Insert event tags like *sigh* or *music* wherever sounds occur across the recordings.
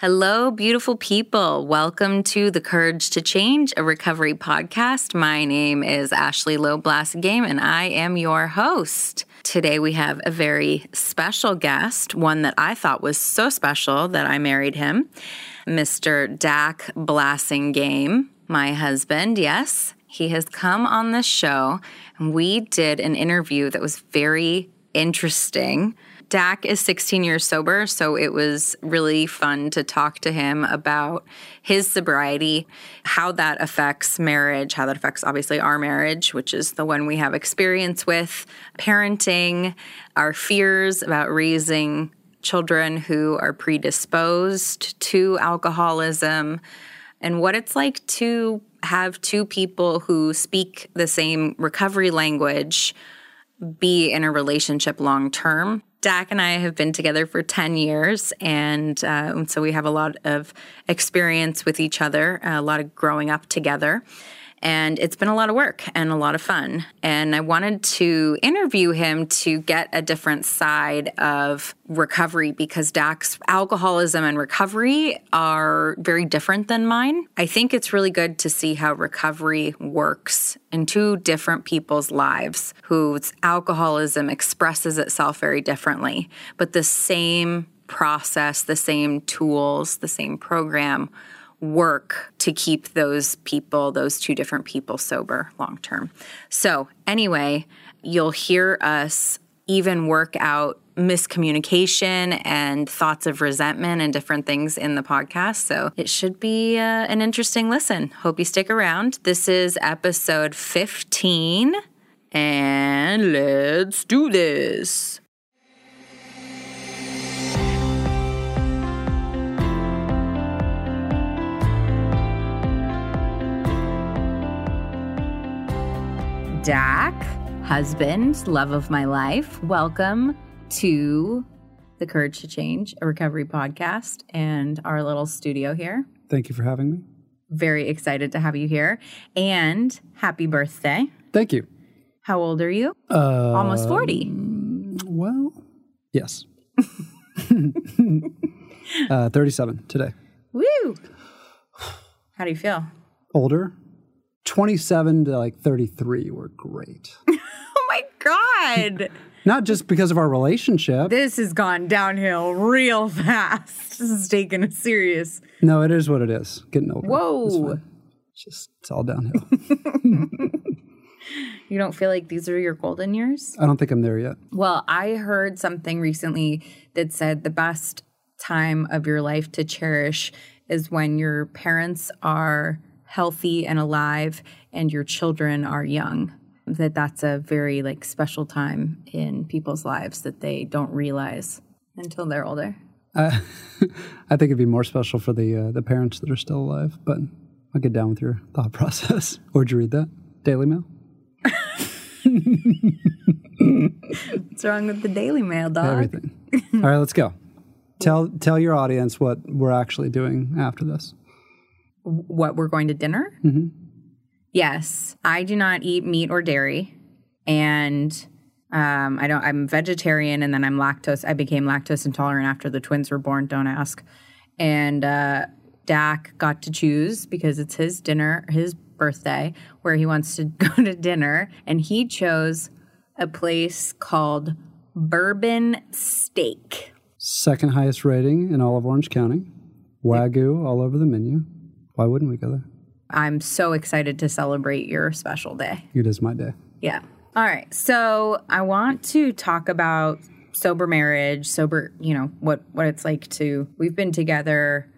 Hello, beautiful people. Welcome to the Courage to Change, a recovery podcast. My name is Ashley Loeb Game, and I am your host. Today, we have a very special guest, one that I thought was so special that I married him, Mr. Dac Blassingame, my husband. Yes, he has come on the show, and we did an interview that was very interesting Dac is 16 years sober, so it was really fun to talk to him about his sobriety, how that affects marriage, how that affects obviously our marriage, which is the one we have experience with, parenting, our fears about raising children who are predisposed to alcoholism, and what it's like to have two people who speak the same recovery language be in a relationship long term. Dac and I have been together for 10 years, and uh, so we have a lot of experience with each other, a lot of growing up together. And it's been a lot of work and a lot of fun. And I wanted to interview him to get a different side of recovery because Dac's alcoholism and recovery are very different than mine. I think it's really good to see how recovery works in two different people's lives whose alcoholism expresses itself very differently, but the same process, the same tools, the same program work to keep those people, those two different people, sober long term. So, anyway, you'll hear us even work out miscommunication and thoughts of resentment and different things in the podcast. So it should be uh, an interesting listen. Hope you stick around. This is episode 15, and let's do this. Dac, husband, love of my life. Welcome to the Courage to Change, a recovery podcast, and our little studio here. Thank you for having me. Very excited to have you here. And happy birthday. Thank you. How old are you? Uh, Almost 40. Well, yes. *laughs* uh, 37 today. Woo! How do you feel? Older, 27 to like 33 were great. *laughs* oh my God. Not just because of our relationship. This has gone downhill real fast. This is taking a serious. No, it is what it is. Getting older. Whoa. It's, it's just, it's all downhill. *laughs* *laughs* you don't feel like these are your golden years? I don't think I'm there yet. Well, I heard something recently that said the best time of your life to cherish is when your parents are healthy and alive and your children are young that that's a very like special time in people's lives that they don't realize until they're older. Uh, *laughs* i think it'd be more special for the uh, the parents that are still alive but i'll get down with your thought *laughs* process. Or did you read that? Daily mail? *laughs* What's wrong with the daily mail dog? Everything. All right let's go. Tell tell your audience what we're actually doing after this what we're going to dinner? Mm-hmm. Yes, I do not eat meat or dairy, and um, I don't. I'm vegetarian, and then I'm lactose. I became lactose intolerant after the twins were born. Don't ask. And uh, Dac got to choose because it's his dinner, his birthday, where he wants to *laughs* go to dinner, and he chose a place called Bourbon Steak. Second highest rating in all of Orange County. Wagyu all over the menu. Why wouldn't we go there? I'm so excited to celebrate your special day. It is my day. Yeah. All right. So I want to talk about sober marriage, sober, you know, what what it's like to we've been together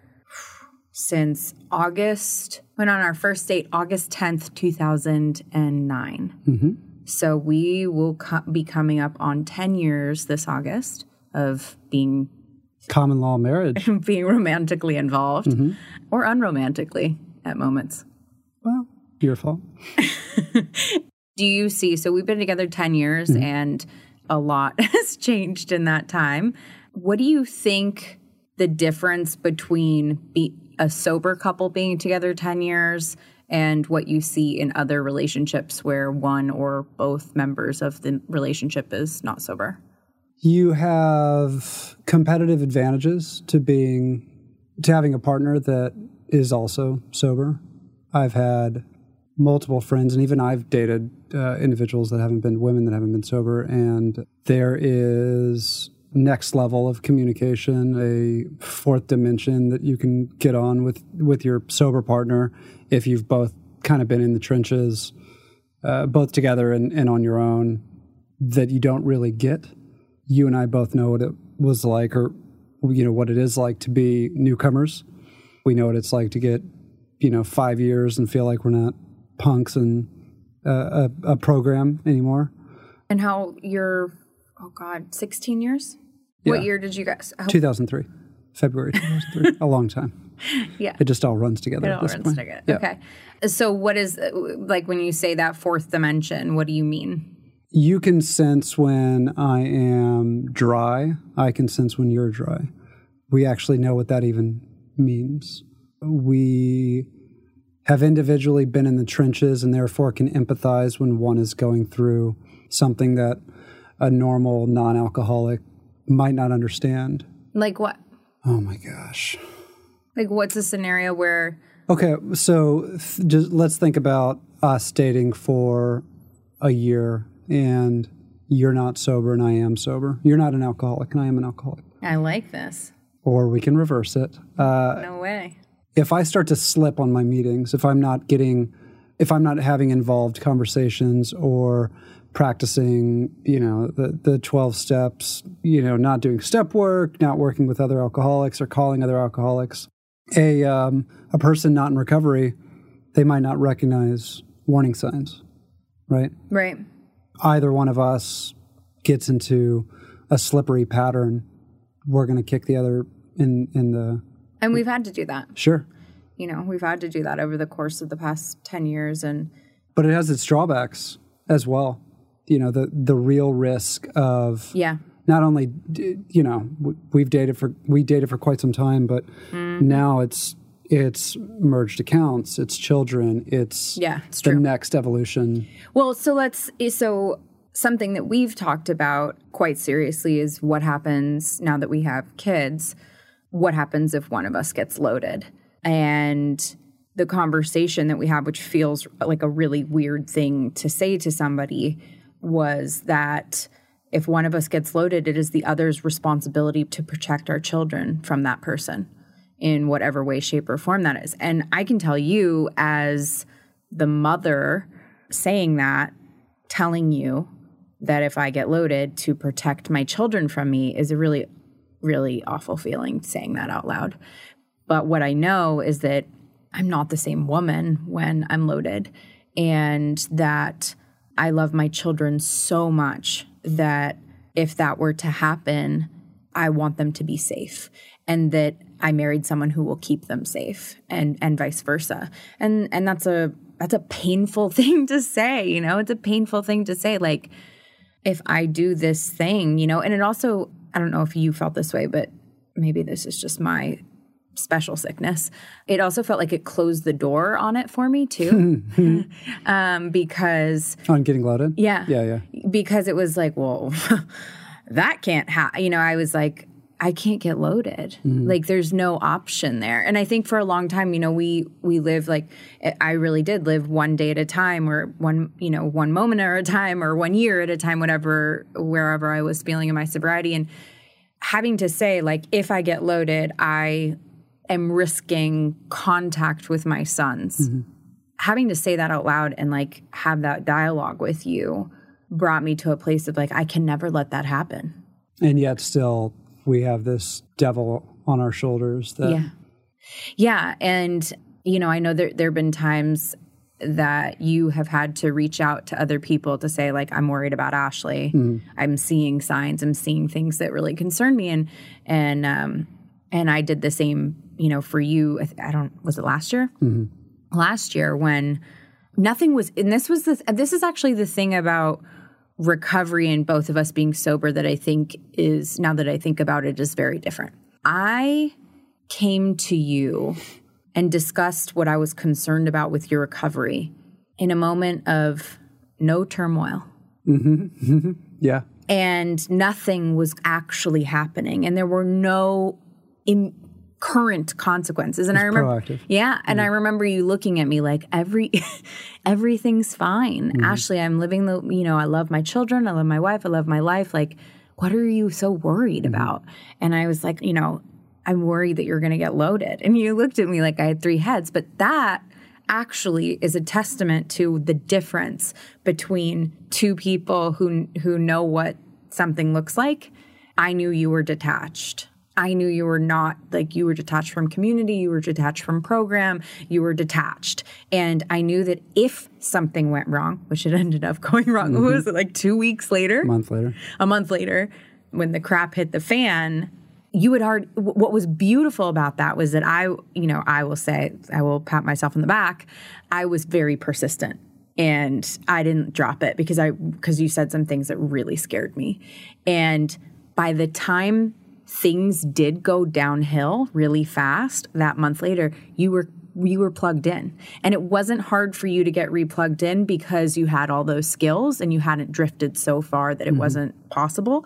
since August, went on our first date August 10th, 2009. Mm-hmm. So we will co- be coming up on 10 years this August of being common law marriage, *laughs* being romantically involved mm-hmm. Or unromantically at moments. Well, your fault. *laughs* Do you see? So we've been together 10 years mm-hmm. and a lot *laughs* has changed in that time. What do you think the difference between be, a sober couple being together 10 years and what you see in other relationships where one or both members of the relationship is not sober? You have competitive advantages to being to having a partner that is also sober. I've had multiple friends, and even I've dated uh, individuals that haven't been women that haven't been sober, and there is next level of communication, a fourth dimension that you can get on with with your sober partner if you've both kind of been in the trenches, uh, both together and, and on your own, that you don't really get. You and I both know what it was like, or you know what it is like to be newcomers. We know what it's like to get, you know, five years and feel like we're not punks in uh, a, a program anymore. And how you're, oh God, 16 years? Yeah. What year did you guys? Oh, 2003, February 2003, a long time. *laughs* yeah. It just all runs together. It at all this runs point. together. Yeah. Okay. So, what is, like, when you say that fourth dimension, what do you mean? You can sense when I am dry. I can sense when you're dry. We actually know what that even means. We have individually been in the trenches and therefore can empathize when one is going through something that a normal non alcoholic might not understand. Like, what? Oh my gosh. Like, what's a scenario where, Okay, so th- just let's think about us dating for a year and you're not sober and I am sober. You're not an alcoholic and I am an alcoholic. I like this? Or we can reverse it. Uh, No way. if I start to slip on my meetings, if I'm not getting, if I'm not having involved conversations or practicing, you know, the, the 12 steps, you know, not doing step work, not working with other alcoholics or calling other alcoholics, a, um, a person not in recovery, they might not recognize warning signs, right? Right. Either one of us gets into a slippery pattern, we're going to kick the other in, in the, And we've had to do that. sure. You know, we've had to do that over the course of the past 10 years. And but it has its drawbacks as well. You know, the the real risk of yeah, not only you know we've dated for we dated for quite some time, but Mm-hmm. now it's it's merged accounts, it's children, it's Yeah, it's the true. next evolution. Well, so let's so something that we've talked about quite seriously is what happens now that we have kids. What happens if one of us gets loaded? And the conversation that we have, which feels like a really weird thing to say to somebody, was that if one of us gets loaded, it is the other's responsibility to protect our children from that person in whatever way, shape, or form that is. And I can tell you, as the mother saying that, telling you that if I get loaded to protect my children from me is a really, really awful feeling saying that out loud. But what I know is that I'm not the same woman when I'm loaded, and that I love my children so much that if that were to happen, I want them to be safe, and that I married someone who will keep them safe, and and vice versa. And and that's a that's a painful *laughs* thing to say, you know. It's a painful thing to say, like if I do this thing, you know. And it also, I don't know if you felt this way, but maybe this is just my special sickness. It also felt like it closed the door on it for me too, *laughs* um, because On getting loaded? yeah, Yeah, yeah. because it was like, well, *laughs* that can't happen. You know, I was like, I can't get loaded. Mm-hmm. Like, there's no option there. And I think for a long time, you know, we we live like I really did live one day at a time, or one you know one moment at a time, or one year at a time, whatever wherever I was feeling in my sobriety, and having to say like, if I get loaded, I am risking contact with my sons. Mm-hmm. Having to say that out loud and like have that dialogue with you brought me to a place of like I can never let that happen. And yet still we have this devil on our shoulders that Yeah. Yeah, and you know, I know there there've been times that you have had to reach out to other people to say like I'm worried about Ashley. I'm seeing signs, I'm seeing things that really concern me and and um and I did the same, you know, for you I, th- I don't was it last year? Last year when nothing was and this was this this is actually the thing about recovery and both of us being sober that I think is now that I think about it is very different. I came to you and discussed what I was concerned about with your recovery in a moment of no turmoil mm-hmm. *laughs* yeah. and nothing was actually happening and there were no Im- current consequences. And I remember, proactive. yeah, and I mm-hmm. remember you looking at me like every, *laughs* everything's fine. Mm-hmm. Ashley, I'm living the, you know, I love my children, I love my wife, I love my life. Like, what are you so worried mm-hmm. about? And I was like, you know, I'm worried that you're going to get loaded. And you looked at me like I had three heads, but that actually is a testament to the difference between two people who who know what something looks like. I knew you were detached. I knew you were not like you were detached from community, you were detached from program, you were detached. And I knew that if something went wrong, which it *laughs* ended up going wrong, what was mm-hmm. it like 2 weeks later? A month later. a month later, when the crap hit the fan, you had hard What was beautiful about that was that I, you know, I will say, I will pat myself on the back. I was very persistent, and I didn't drop it because I because you said some things that really scared me, and by the time things did go downhill really fast that month later, you were you were plugged in. And it wasn't hard for you to get replugged in because you had all those skills and you hadn't drifted so far that it mm-hmm. wasn't possible.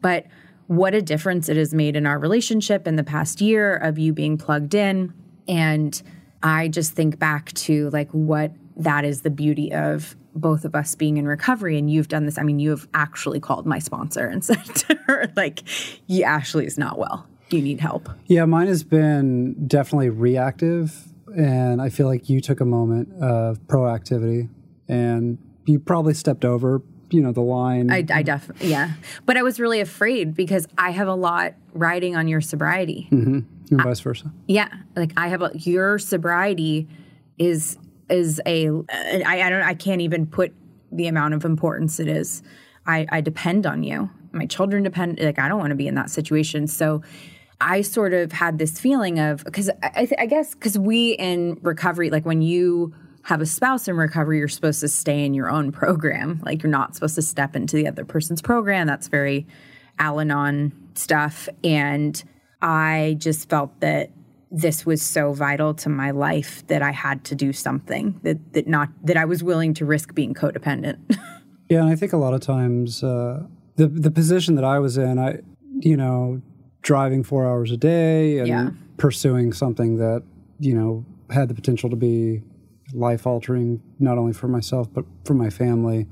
But what a difference it has made in our relationship in the past year of you being plugged in. And I just think back to like what that is the beauty of both of us being in recovery and you've done this. I mean, you have actually called my sponsor and *laughs* said to her, like, yeah, Ashley is not well. You need help. Yeah, mine has been definitely reactive, and I feel like you took a moment of proactivity, and you probably stepped over, you know, the line. I, I definitely, yeah. But I was really afraid because I have a lot riding on your sobriety. Mm-hmm. and vice versa. Yeah, like I have a your sobriety is is a I, I don't I can't even put the amount of importance it is. I I depend on you. My children depend. Like I don't want to be in that situation. So I sort of had this feeling of because I, I, guess because we in recovery, like when you have a spouse in recovery, you're supposed to stay in your own program. Like you're not supposed to step into the other person's program. That's very Al-Anon stuff. And I just felt that this was so vital to my life that I had to do something that that not that I was willing to risk being codependent. *laughs* Yeah, and I think a lot of times uh, the the position that I was in, I you know, driving four hours a day and Yeah. pursuing something that you know had the potential to be life altering, not only for myself but for my family.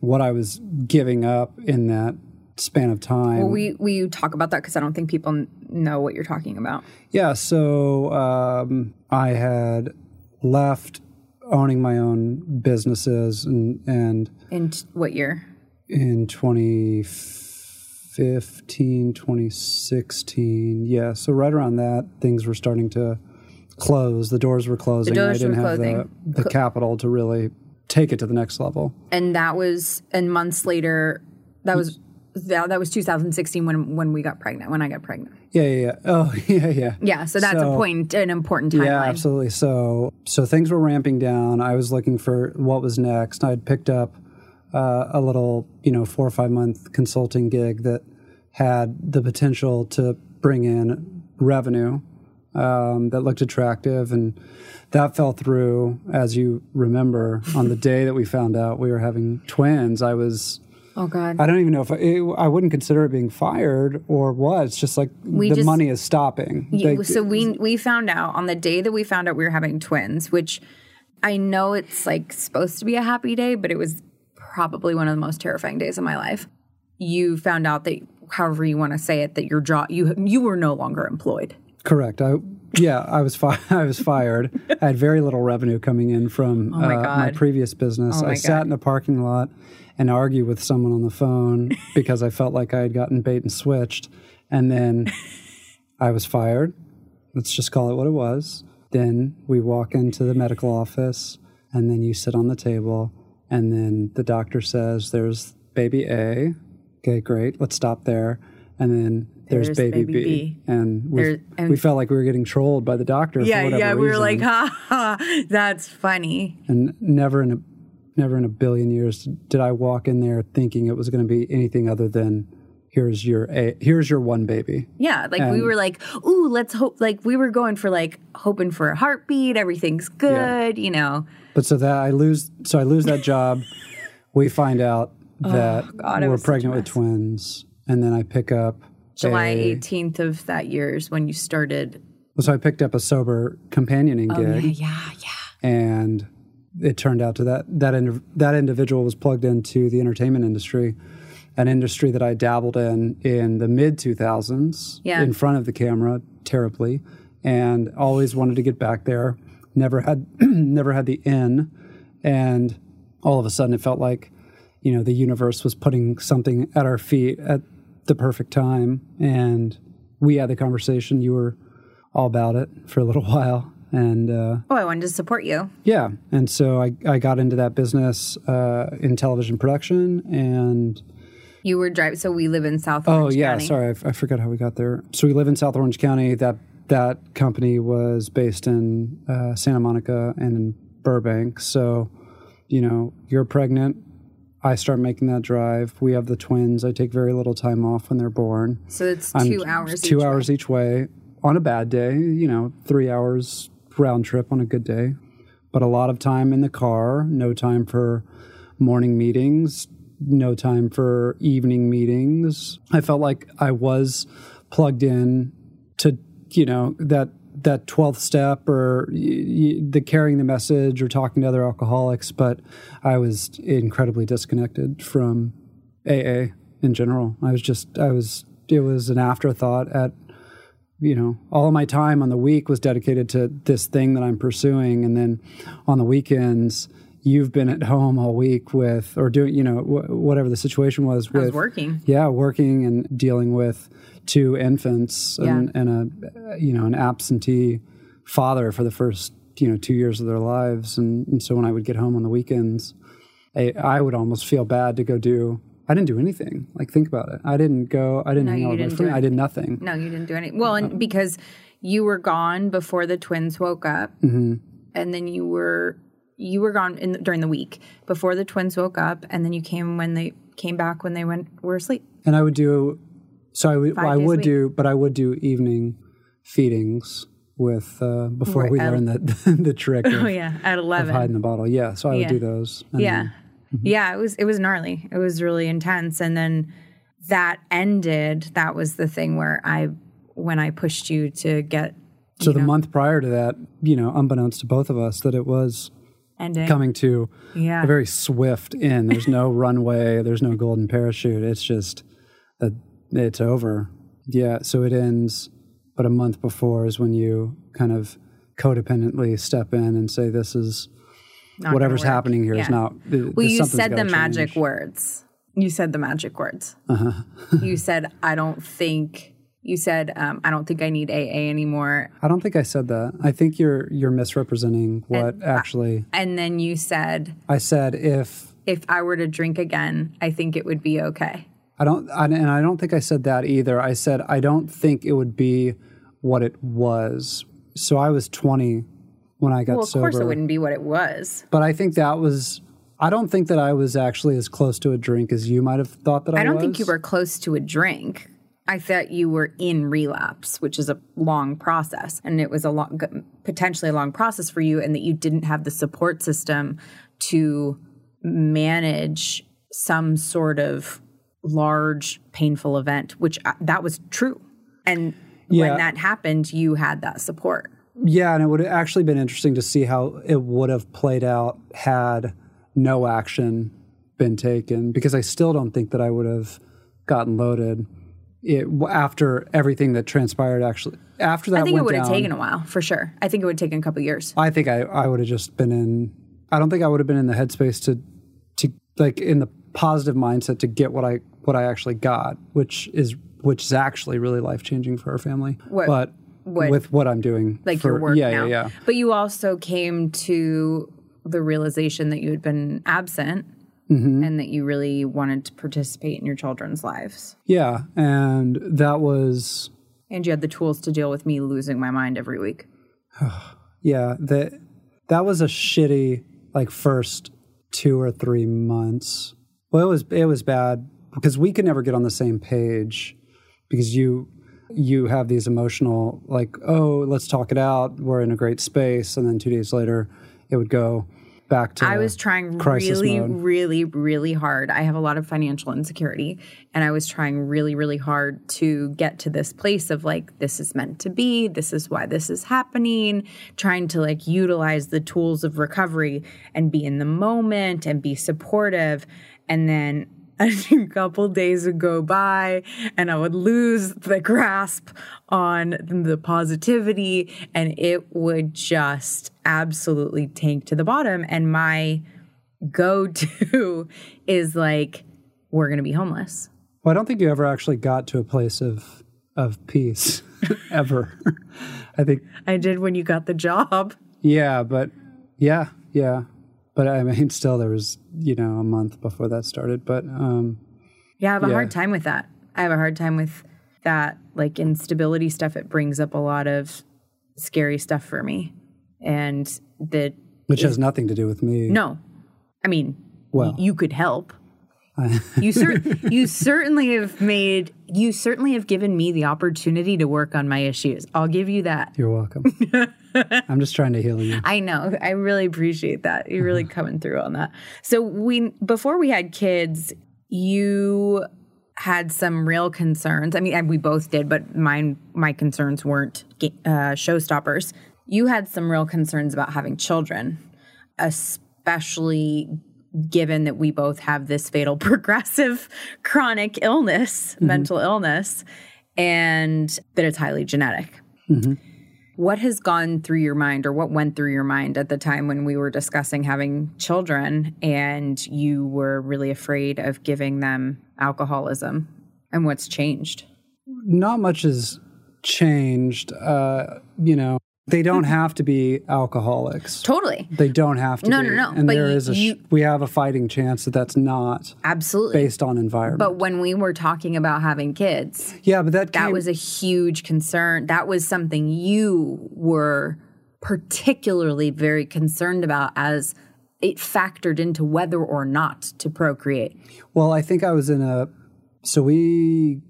What I was giving up in that span of time. Well, we we talk about that because I don't think people n- know what you're talking about. Yeah, so um, I had left owning my own businesses and and In t- what year? in 2015 2016 yeah so right around that things were starting to close the doors were closing doors i didn't were have closing. the, the capital to really take it to the next level And that was and months later. That was that, that was 2016 when when we got pregnant. When I got pregnant. yeah yeah yeah oh *laughs* yeah yeah Yeah. So that's a point, an important timeline. Yeah, absolutely. So, so things were ramping down. I was looking for what was next. I had picked up uh, a little, you know, four or five month consulting gig that had the potential to bring in revenue um, that looked attractive, and that fell through. As you remember, on the *laughs* day that we found out we were having twins, I was. Oh God. I don't even know if I, it, I wouldn't consider it being fired or what. It's just like the just- money is stopping. Yeah, They- so we we found out on the day that we found out we were having twins, which I know it's like supposed to be a happy day, but it was probably one of the most terrifying days of my life. You found out that however you want to say it that your job you you were no longer employed. Correct. I yeah, I was fi- *laughs* I was fired. I had very little revenue coming in from Oh my uh, my previous business. Oh my I sat God. in a parking lot and argued with someone on the phone *laughs* because I felt like I had gotten bait and switched, and then *laughs* I was fired. Let's just call it what it was. Then we walk into the medical office, and then you sit on the table, and then the doctor says, "There's baby A." Okay, great. Let's stop there. And then there's, There's baby, baby B. B. And we and- we felt like we were getting trolled by the doctor. Yeah, yeah, we were like, ha *laughs* ha, that's funny. and never in a never in a billion years did I walk in there thinking it was going to be anything other than here's your a here's your one baby. Yeah, like we were like, ooh, let's hope. Like we were going for like hoping for a heartbeat. Everything's good, you know. But so that I lose so I lose that job. we find out *laughs* oh, that Oh, God, we're was such a pregnant with twins, and then I pick up July a- 18th of that year is when you started So I picked up a sober companioning Oh, yeah, gig, yeah, yeah. and it turned out to that that ind- that individual was plugged into the entertainment industry, an industry that I dabbled in in the mid 2000s, Yeah. in front of the camera terribly, and always wanted to get back there. Never had *clears throat* never had the in, and all of a sudden it felt like, you know, the universe was putting something at our feet at the perfect time, and we had the conversation. You were all about it for a little *laughs* while, and. Uh, Oh, I wanted to support you. yeah, and so I, I got into that business uh, in television production, and You were driving. So we live in South Orange oh yeah, County. sorry, I, f- I forgot how we got there. So we live in South Orange County. That that company was based in uh, Santa Monica and in Burbank. So, you know, you're pregnant. I start making that drive. We have the twins. I take very little time off when they're born. So it's I'm 2 hours. Two each hours way. each way on a bad day. You know, three hours round trip on a good day, but a lot of time in the car. No time for morning meetings. No time for evening meetings. I felt like I was plugged in to you know that that 12th step or y- y- the carrying the message or talking to other alcoholics but i was incredibly disconnected from aa in general i was just i was it was an afterthought at you know all of my time on the week was dedicated to this thing that i'm pursuing and then on the weekends you've been at home all week with or doing you know wh- whatever the situation was I with was working. yeah working and dealing with two infants and, and a you know an absentee father for the first you know two years of their lives. And, and so when i would get home on the weekends I, I would almost feel bad to go do i didn't do anything. Like think about it. I didn't go i didn't No, hang out with my friend i did nothing. No, you didn't do any. Well, and because you were gone before the twins woke up, Mm-hmm. and then you were you were gone in during the week before the twins woke up, and then you came when they came back when they went were asleep. and i would do so i would i would do but i would do evening feedings with uh, before we at- learned that *laughs* the trick *laughs* of, Oh yeah, at eleven. hiding the bottle yeah so i would do those Yeah. then- Yeah, it was it was gnarly. It was really intense and then that ended. That was the thing where I when I pushed you to get so the month prior to that you know unbeknownst to both of us that it was ending. coming to Yeah. a very swift end. There's no *laughs* runway. There's no golden parachute. It's just that it's over. Yeah. So it ends, but a month before is when you kind of codependently step in and say, "This is Not whatever's happening here is Yeah. not." th- Well, you said the gotta magic words. You said the magic words. Uh-huh. you said, I don't think, you said, um, I don't think I need AA anymore. I don't think I said that. I think you're you're misrepresenting what actually And then you said, I said. If if I were to drink again, I think it would be okay. I don't, I, and I don't think I said that either. I said I don't think it would be what it was. So I was 20 when I got Well, of sober, course it wouldn't be what it was. but I think that was. I don't think that I was actually as close to a drink as you might have thought that I, I don't was. think you were close to a drink. I thought you were in relapse, which is a long process, and it was a long, potentially a long process for you, and that you didn't have the support system to manage some sort of large painful event, which I, that was true. And Yeah. when that happened, you had that support. Yeah, and it would have actually been interesting to see how it would have played out had no action been taken, because I still don't think that I would have gotten loaded. It, after everything that transpired, actually, after that, I think it would have taken a while for sure. I think it would have taken a couple years. I think I, I would have just been in. I don't think I would have been in the headspace to, to like in the positive mindset to get what I what I actually got, which is which is actually really life changing for our family. What- but what- with what I'm doing, like for, your work yeah, now. yeah, yeah. But you also came to the realization that you had been absent Mm-hmm. and that you really wanted to participate in your children's lives. Yeah, and that was And you had the tools to deal with me losing my mind every week. *sighs* yeah that that was a shitty like first two or three months. Well, it was it was bad because we could never get on the same page because you you have these emotional like oh let's talk it out we're in a great space and then two days later it would go back to I was trying really, mode. really, really hard. I have a lot of financial insecurity, and I was trying really, really hard to get to this place of like, this is meant to be, this is why this is happening, trying to like utilize the tools of recovery and be in the moment and be supportive. And then *laughs* a couple days would go by and I would lose the grasp on the positivity and it would just absolutely tank to the bottom. And my go to *laughs* is like, we're going to be homeless. Well, I don't think you ever actually got to a place of of peace *laughs* ever. I think I did when you got the job. yeah, but yeah, yeah. But I mean *laughs* still there was, you know, a month before that started, but um Yeah, I have a Yeah. hard time with that. I have a hard time with that like instability stuff. It brings up a lot of scary stuff for me. And that which has nothing to do with me. no. I mean, Well. you could help. You cer- you certainly have made you certainly have given me the opportunity to work on my issues. I'll give you that. You're welcome. *laughs* I'm just trying to heal you. I know. I really appreciate that. You're really coming through on that. So we before we had kids, you had some real concerns. I mean, and we both did, but mine my concerns weren't uh, showstoppers. You had some real concerns about having children, especially given that we both have this fatal *laughs* progressive chronic illness, mental illness, and that it's highly genetic. What has gone through your mind or what went through your mind at the time when we were discussing having children and you were really afraid of giving them alcoholism and what's changed? Not much has changed. Uh, you know, they don't have to be alcoholics. Totally. They don't have to No, be. no, no, And but there you- is a you- we have a fighting chance that that's not Absolutely. based on environment. But when we were talking about having kids, yeah, but that that came- was a huge concern. That was something you were particularly very concerned about as it factored into whether or not to procreate. Well, I think I was in a. So we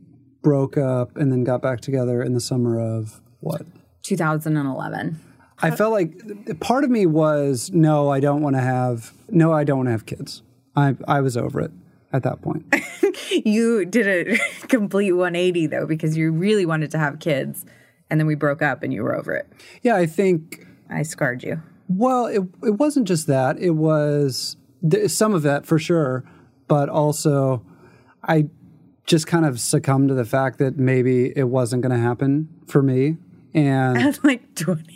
broke up and then got back together in the summer of what? 2011. I felt like part of me was no, I don't want to have no, I don't want to have kids. I I was over it at that point. *laughs* You did a *laughs* complete 180 though because you really wanted to have kids and then we broke up and you were over it. yeah, I think. I scarred you. Well, it it wasn't just that. It was th- some of that for sure, but also I just kind of succumbed to the fact that maybe it wasn't going to happen for me, and At like 20.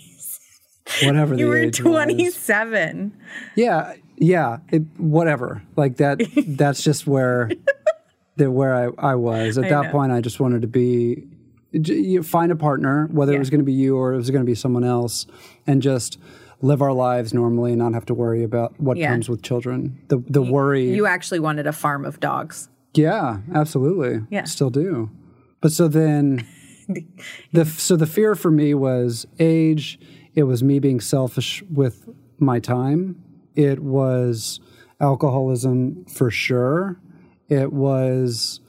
whatever You were age was. 27. Yeah, yeah, it, whatever. Like that. *laughs* that's just where that where I, I was at that know. point. I just wanted to be you find a partner, whether it was going to be you or it was going to be someone else, and just live our lives normally and not have to worry about what Yeah. comes with children. The the worry. You actually wanted a farm of dogs. yeah, absolutely. Yeah. still do. But so then, the so the fear for me was age. It was me being selfish with my time. It was alcoholism for sure. It was,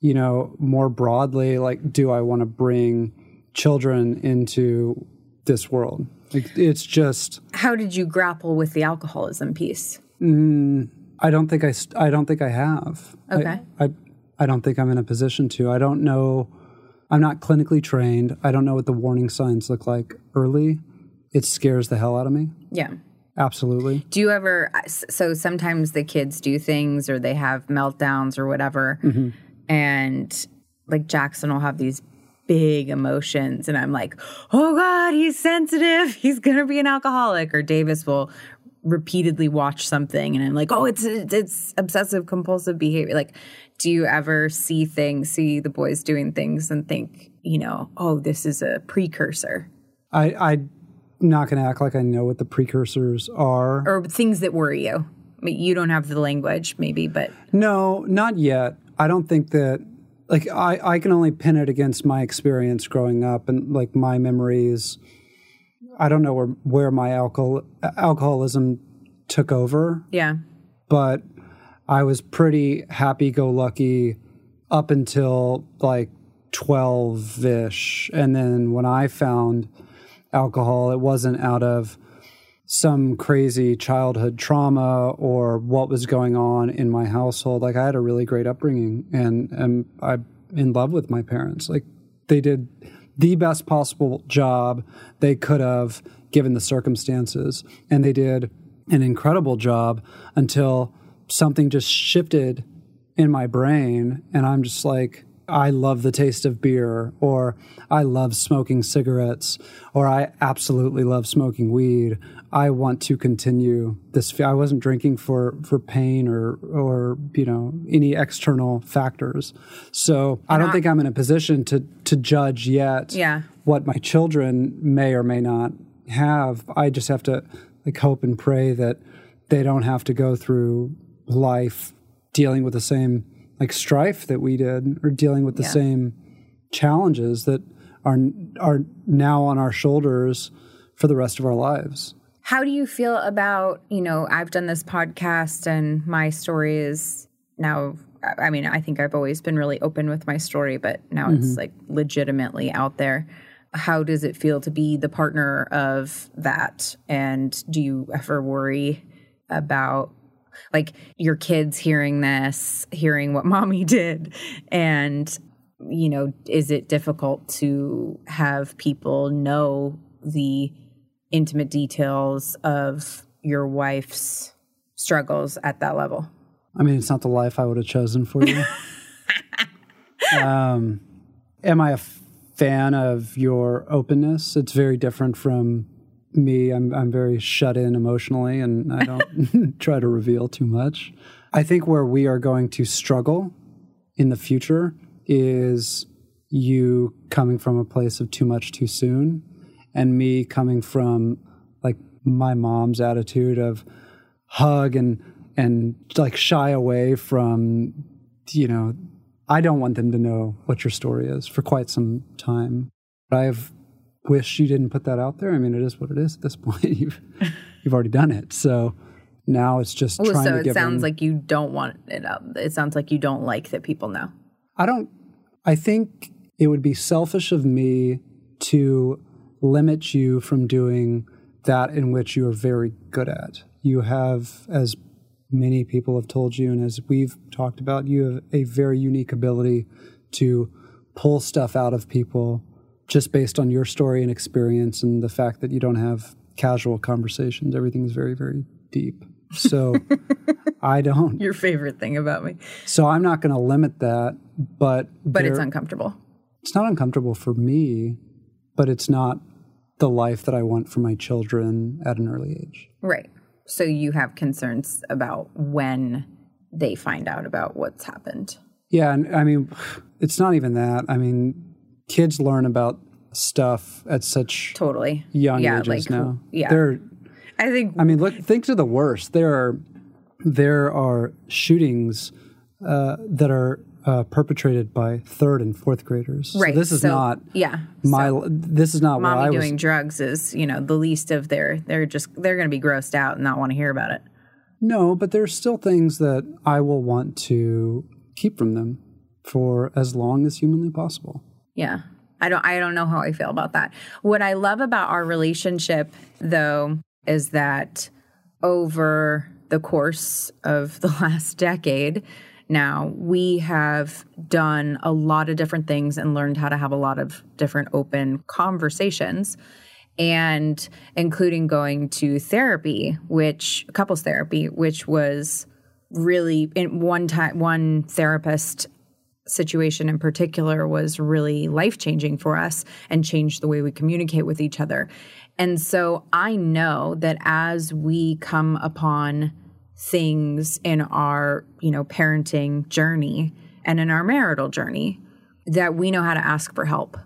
you know, more broadly like, do I want to bring children into this world? Like, it's just. How did you grapple with the alcoholism piece? Mm, I don't think I. I don't think I have. I- Okay. I, I. don't think I'm in a position to. I don't know. I'm not clinically trained. I don't know what the warning signs look like early. It scares the hell out of me. Yeah. Absolutely. Do you ever? So sometimes the kids do things or they have meltdowns or whatever, mm-hmm. and like Jackson will have these big emotions, and I'm like, oh God, he's sensitive. *laughs* He's gonna be an alcoholic. Or Davis will repeatedly watch something, and I'm like, oh, it's it's obsessive compulsive behavior. Like, do you ever see things, see the boys doing things, and think, you know, oh, this is a precursor, I. I'm not going to act like I know what the precursors are. or things that worry you? I mean, you don't have the language, maybe, but No, not yet. I don't think that like I, I can only pin it against my experience growing up and like my memories. I don't know where where my alcohol alcoholism took over, yeah. but I was pretty happy go lucky up until like 12 ish. And then when I found alcohol, it wasn't out of some crazy childhood trauma or what was going on in my household. Like I had a really great upbringing and and I'm in love with my parents. Like they did the best possible job they could have given the circumstances. And they did an incredible job until something just shifted in my brain and I'm just like I love the taste of beer, or I love smoking cigarettes, or I absolutely love smoking weed. I want to continue this. I wasn't drinking for for pain or or you know any external factors. So I don't think I'm in a position to to judge yet. Yeah. What my children may or may not have. I just have to like hope and pray that they don't have to go through life dealing with the same like strife that we did or dealing with the yeah. same challenges that are are now on our shoulders for the rest of our lives. How do you feel about, you know, I've done this podcast and my story is now I mean, I think I've always been really open with my story, but now mm-hmm. it's like legitimately out there. How does it feel to be the partner of that? And do you ever worry about like your kids hearing this, hearing what *laughs* mommy did, and you know, is it difficult to have people know the intimate details of your wife's struggles at that level? I mean, it's not the life I would have chosen for you. *laughs* um, am I a fan of your openness? It's very different from me, I'm I'm very shut in emotionally, and I don't *laughs* *laughs* try to reveal too much. I think where we are going to struggle in the future is you coming from a place of too much too soon, and me coming from like my mom's attitude of hug and and like shy away from you know I don't want them to know what your story is for quite some time. I've wish you didn't put that out there. I mean, it is what it is at this *laughs* point. you've you've already done it. So now it's just oh, trying so to it sounds like you don't want it out. It sounds like you don't like that people know. I don't. I think it would be selfish of me to limit you from doing that in which you are very good at. You have, as many people have told you, and as we've talked about, you have a very unique ability to pull stuff out of people just based on your story and experience and the fact that you don't have casual conversations. Everything is very, very deep. So *laughs* I don't. Your favorite thing about me. So I'm not going to limit that, but. But it's uncomfortable. It's not uncomfortable for me, but it's not the life that I want for my children at an early age. Right. So you have concerns about when they find out about what's happened. Yeah. And I mean, *sighs* it's not even that. I mean, kids learn about stuff at such totally young yeah, ages like, now. Yeah, they're. I think. I mean, look. Think to the worst. There are there are shootings uh, that are uh, perpetrated by third and fourth graders. Right. So this is so, not. Yeah. My. So this is not. Mommy what I was. Mommy doing was, drugs is you know the least of their. They're just they're going to be grossed out and not want to hear about it. No, but there's still things that I will want to keep from them for as long as humanly possible. Yeah. I don't I don't know how I feel about that. What I love about our relationship though is that over the course of the *laughs* last decade now we have done a lot of different things and learned how to have a lot of different open conversations and including going to therapy which couples therapy which was really in one time one therapist situation in particular was really life changing for us and changed the way we communicate with each other. And so I know that as we come upon things in our, you know, parenting journey and in our marital journey, that we know how to ask for help.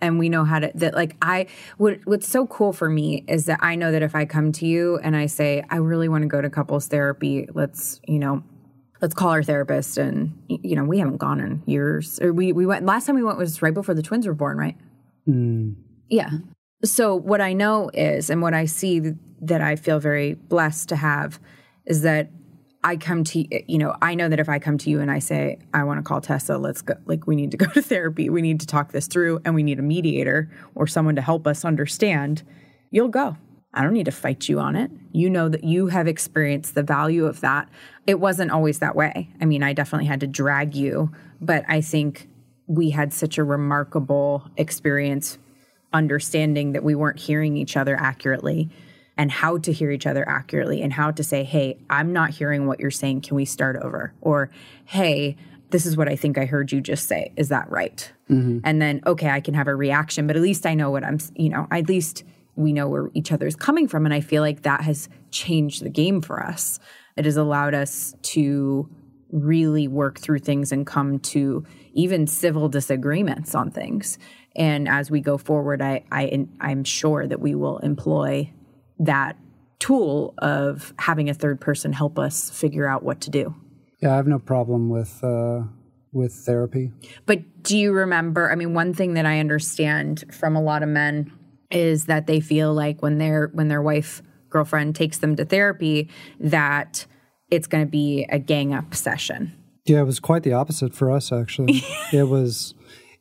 And we know how to that like I what what's so cool for me is that I know that if I come to you and I say I really want to go to couples therapy, let's, you know, let's call our therapist and you know we haven't gone in years. Or we we went last time we went was right before the twins were born right? Mm. yeah. So what i know is and what i see that i feel very blessed to have is that i come to you know i know that if i come to you and i say i want to call tessa let's go like we need to go *laughs* to therapy. We need to talk this through and we need a mediator or someone to help us understand you'll go I don't need to fight you on it. You know that you have experienced the value of that. It wasn't always that way. I mean, I definitely had to drag you, but I think we had such a remarkable experience understanding that we weren't hearing each other accurately and how to hear each other accurately and how to say, hey, I'm not hearing what you're saying. Can we start over? Or, hey, this is what I think I heard you just say. Is that right? Mm-hmm. And then, okay, I can have a reaction, but at least I know what I'm, you know, at least we know where each other is coming from. And I feel like that has changed the game for us. It has allowed us to really work through things and come to even civil disagreements on things. And as we go forward, I, I I'm sure that we will employ that tool of having a third person help us figure out what to do. Yeah, I have no problem with uh, with therapy. But do you remember? I mean, one thing that I understand from a lot of men is that they feel like when their when their wife girlfriend takes them to therapy that it's going to be a gang up session. Yeah, it was quite the opposite for us actually. *laughs* it was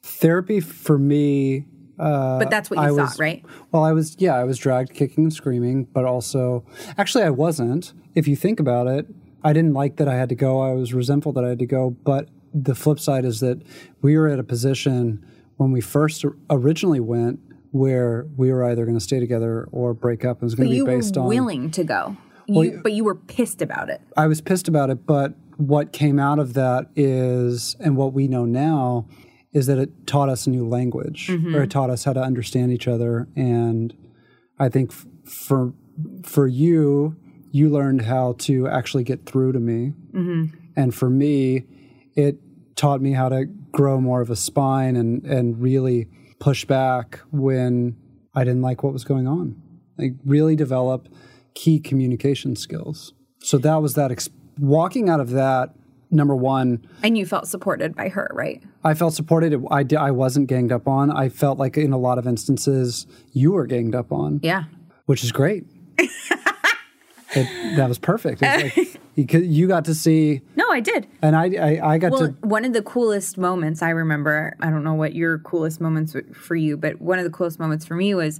therapy for me uh, but that's what you I thought, was, right? Well, I was, yeah, I was dragged kicking and screaming, but also, actually, I wasn't. If you think about it, I didn't like that I had to go. I was resentful that I had to go. But the flip side is that we were at a position when we first originally went where we were either going to stay together or break up. It was going to be based on willing to go. You, well, but you were pissed about it. I was pissed about it, but what came out of that is, and what we know now is that it taught us a new language mm-hmm. or it taught us how to understand each other and i think f- for for you you learned how to actually get through to me mm-hmm. and for me it taught me how to grow more of a spine and and really push back when i didn't like what was going on like really develop key communication skills so that was that ex- walking out of that number one. And you felt supported by her, right? I felt supported. I, I wasn't ganged up on. I felt like in a lot of instances you were ganged up on. Yeah. Which is great. *laughs* it, that was perfect. Like, *laughs* you, you, got to see. No, I did. And I, I, I got to well, to. One of the coolest moments I remember, I don't know what your coolest moments for you, but one of the coolest moments for me was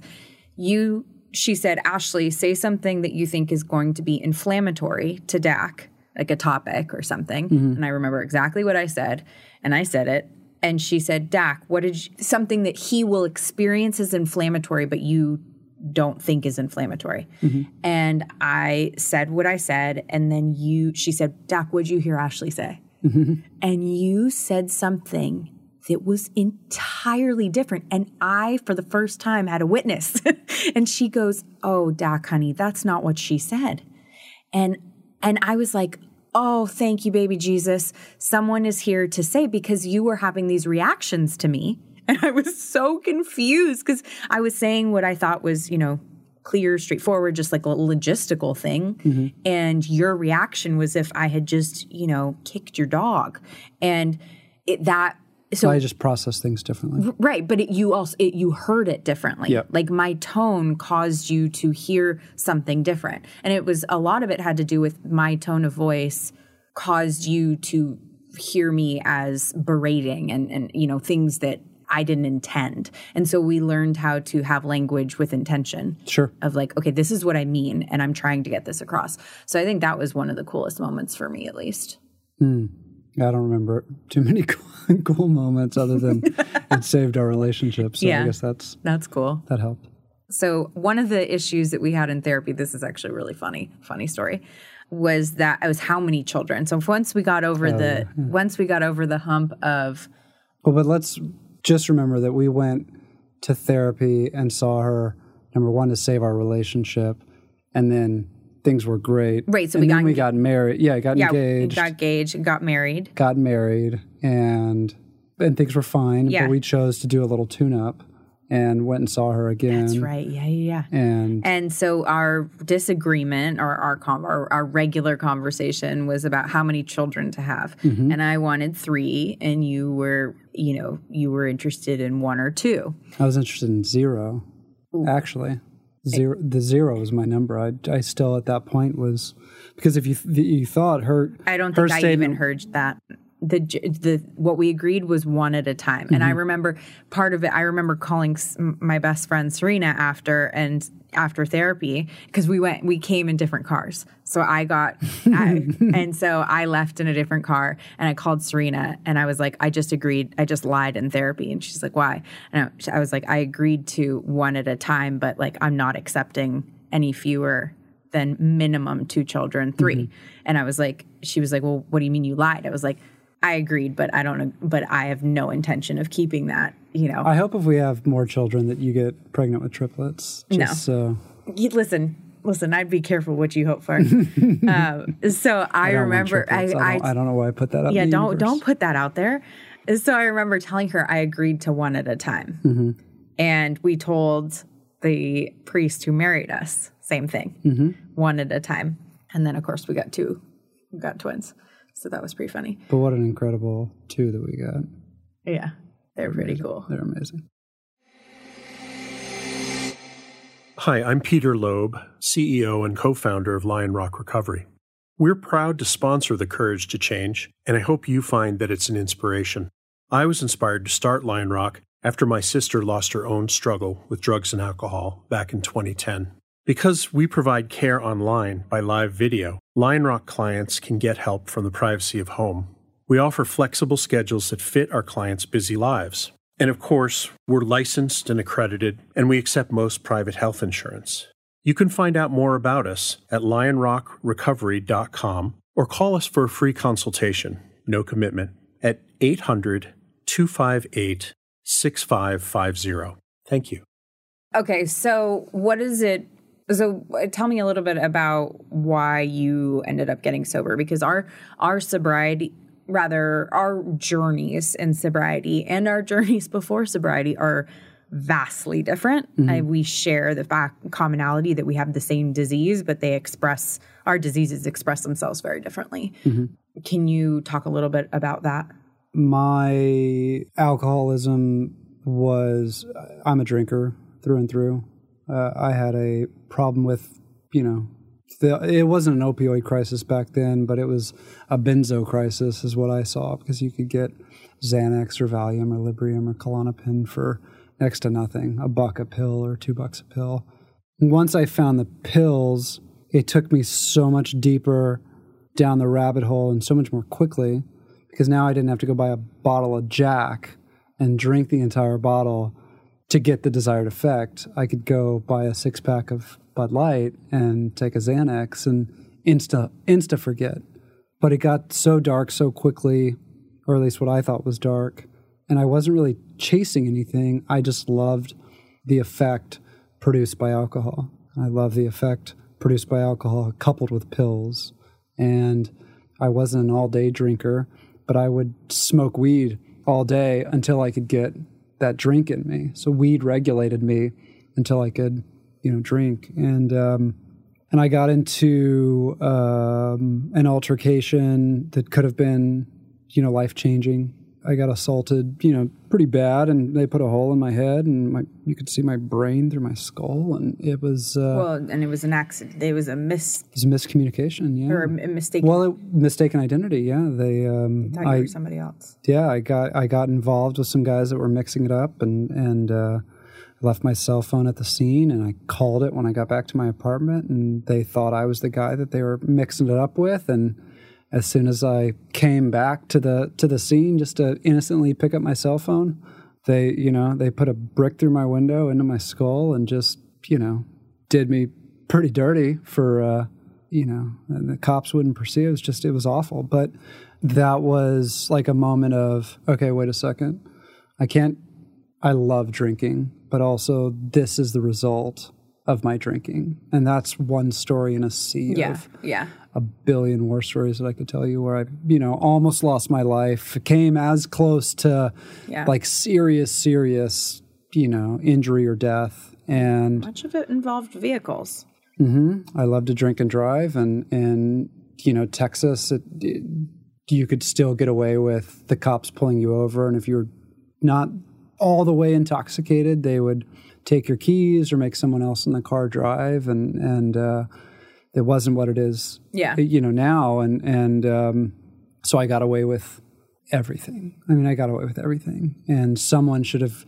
you, she said, Ashley, say something that you think is going to be inflammatory to Dac like a topic or something. Mm-hmm. And I remember exactly what I said. And I said it. And she said, Dac, what did you, something that he will experience as inflammatory, but you don't think is inflammatory. Mm-hmm. And I said what I said. And then you, she said, Dac, what'd you hear Ashley say? Mm-hmm. And you said something that was entirely different. And I, for the first time, had a witness. *laughs* and she goes, Oh, Dac, honey, that's not what she said. And and I was like, oh, thank you, baby Jesus. Someone is here to say because you were having these reactions to me. *laughs* And I was so confused because I was saying what I thought was, you know, clear, straightforward, just like a logistical thing. Mm-hmm. And your reaction was if I had just, you know, kicked your dog. And it, that so I just process things differently. Right, but it, you also it, you heard it differently. Yep. Like my tone caused you to hear something different. And it was a lot of it had to do with my tone of voice caused you to hear me as berating and and you know things that I didn't intend. And so we learned how to have language with intention. Sure. Of like, okay, this is what I mean and I'm trying to get this across. So I think that was one of the coolest moments for me at least. Mm. I don't remember too many *laughs* cool, cool moments other than *laughs* it saved our relationship. So yeah, I guess that's that's cool. That helped. So one of the issues that we had in therapy, this is actually really funny, funny story, was that it was how many children. So once we got over oh, the yeah. once we got over the hump of Well, but let's just remember that we went to therapy and saw her number one to save our relationship and then things were great. Right. So and we got we got married. Yeah, got yeah, engaged. Got engaged. Got married. Got married, and and things were fine. Yeah. But we chose to do a little tune up and went and saw her again. That's right. Yeah, yeah, yeah. And and so our disagreement or our com- our, our regular conversation was about how many children to have. Mm-hmm. And I wanted 3 and you were, you know, you were interested in one or two. I was interested in zero. Ooh. Actually. Zero, the zero was my number. I, I still at that point was because if you you thought her, I don't think I even heard that the the what we agreed was one at a time. Mm-hmm. And I mm-hmm. remember part of it. I remember calling my best friend Serena after and after therapy because we went we came in different cars. So I got I, *laughs* and so I left in a different car and I called Serena and I was like I just agreed I just lied in therapy and she's like why? And I, I was like I agreed to one at a time but like I'm not accepting any fewer than minimum two children 3 mm-hmm. And I was like she was like well what do you mean you lied? I was like I agreed, but I don't. But I have no intention of keeping that. You know. I hope if we have more children that you get pregnant with triplets. Just no. So. You, listen, listen. I'd be careful what you hope for. *laughs* um, so I, I remember. I, I, don't, I, don't, know why I put that out. Yeah, don't universe. don't put that out there. So I remember telling her I agreed to one at a time, mm-hmm. and we told the priest who married us same thing, mm-hmm. one at a time, and then of course we got two, we got twins. So that was pretty funny. But what an incredible two that we got. Yeah, they're pretty cool. They're amazing. Hi, I'm Peter Loeb, CEO and co founder of Lionrock Recovery. We're proud to sponsor The Courage to Change, and I hope you find that it's an inspiration. I was inspired to start Lion Rock after my sister lost her own struggle with drugs and alcohol back in 2010. Because we provide care online by live video, Lionrock clients can get help from the privacy of home. We offer flexible schedules that fit our clients' busy lives. And of course, we're licensed and accredited, and we accept most private health insurance. You can find out more about us at lionrockrecovery.com or call us for a free consultation, no commitment, at 800 258 6550. Thank you. Okay, so what is it so uh, tell me a little bit about why you ended up getting sober because our our sobriety rather our journeys in sobriety and our *laughs* journeys before sobriety are vastly different. Mm-hmm. I, we share the fact commonality that we have the same disease, but they express our diseases express themselves very differently. Mm-hmm. Can you talk a little bit about that? My alcoholism was I'm a drinker through and through. Uh, I had a problem with, you know, the, it wasn't an opioid crisis back then, but it was a benzo crisis, is what I saw, because you could get Xanax or Valium or Librium or Klonopin for next to nothing, a buck a pill or two bucks a pill. Once I found the pills, it took me so much deeper down the rabbit hole and so much more quickly because now I didn't have to go buy a bottle of Jack and drink the entire bottle to get the desired effect, I could go buy a six pack of Bud Light and take a Xanax and insta insta forget. But it got so dark so quickly, or at least what I thought was dark, and I wasn't really chasing anything. I just loved the effect produced by alcohol. I love the effect produced by alcohol coupled with pills. And I wasn't an all day drinker, but I would smoke weed all day until I could get that drink in me. So weed regulated me until I could, you know, drink. And um, and I got into um, an altercation that could have been, you know, life changing. I got assaulted, you know, pretty bad, and they put a hole in my head, and my you could see my brain through my skull, and it was uh, well, and it was an accident. It was a mis. It was a miscommunication, yeah, or a mistaken. Well, it, mistaken identity, yeah. They, um, I, somebody else. Yeah, I got I got involved with some guys that were mixing it up, and and uh, left my cell phone at the scene, and I called it when I got back to my apartment, and they thought I was the guy that they were mixing it up with, and as soon as I came back to the to the scene just to innocently pick up my cell phone, they you know they put a brick through my window into my skull and just you know did me pretty dirty for uh, you know and the cops wouldn't pursue. It was just it was awful, but that was like a moment of okay, wait a second, I can't. I love drinking, but also this is the result of my drinking, and that's one story in a sea yeah, of yeah a billion war stories that I could tell you where I, you know, almost lost my life, came as close to yeah. like serious, serious, you know, injury or death. And much of it involved vehicles. Mm-hmm. I love to drink and drive, and and you know, Texas, it, it, you could still get away with the cops pulling you over, and if you're not all the way intoxicated, they would take your keys or make someone else in the car drive, and and uh, it wasn't what it is yeah you know now and and um, so i got away with everything. I mean, I got away with everything, and someone should have,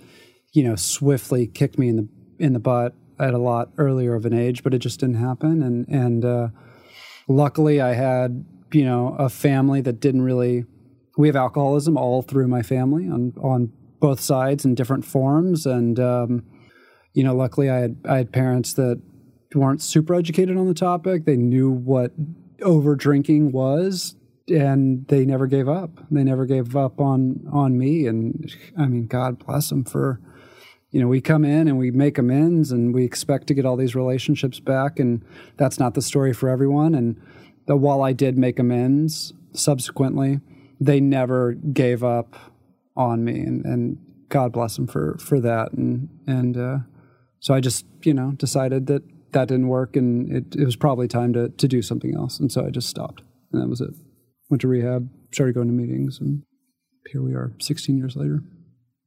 you know, swiftly kicked me in the in the butt at a lot earlier of an age, but it just didn't happen. And and uh, luckily, I had you know a family that didn't really. We have alcoholism all through my family on on both sides in different forms, and um, you know, luckily, I had I had parents that weren't super educated on the topic. They knew what over drinking was and they never gave up. They never gave up on on me, and I mean, God bless them for. You know, we come in and we make amends, and we expect to get all these relationships back, and that's not the story for everyone. And the, while I did make amends subsequently, they never gave up on me, and, and God bless them for for that. And and uh, so I just you know decided that that didn't work, and it, it was probably time to to do something else, and so I just stopped, and that was it went to rehab, started going to meetings, and here we are 16 years later.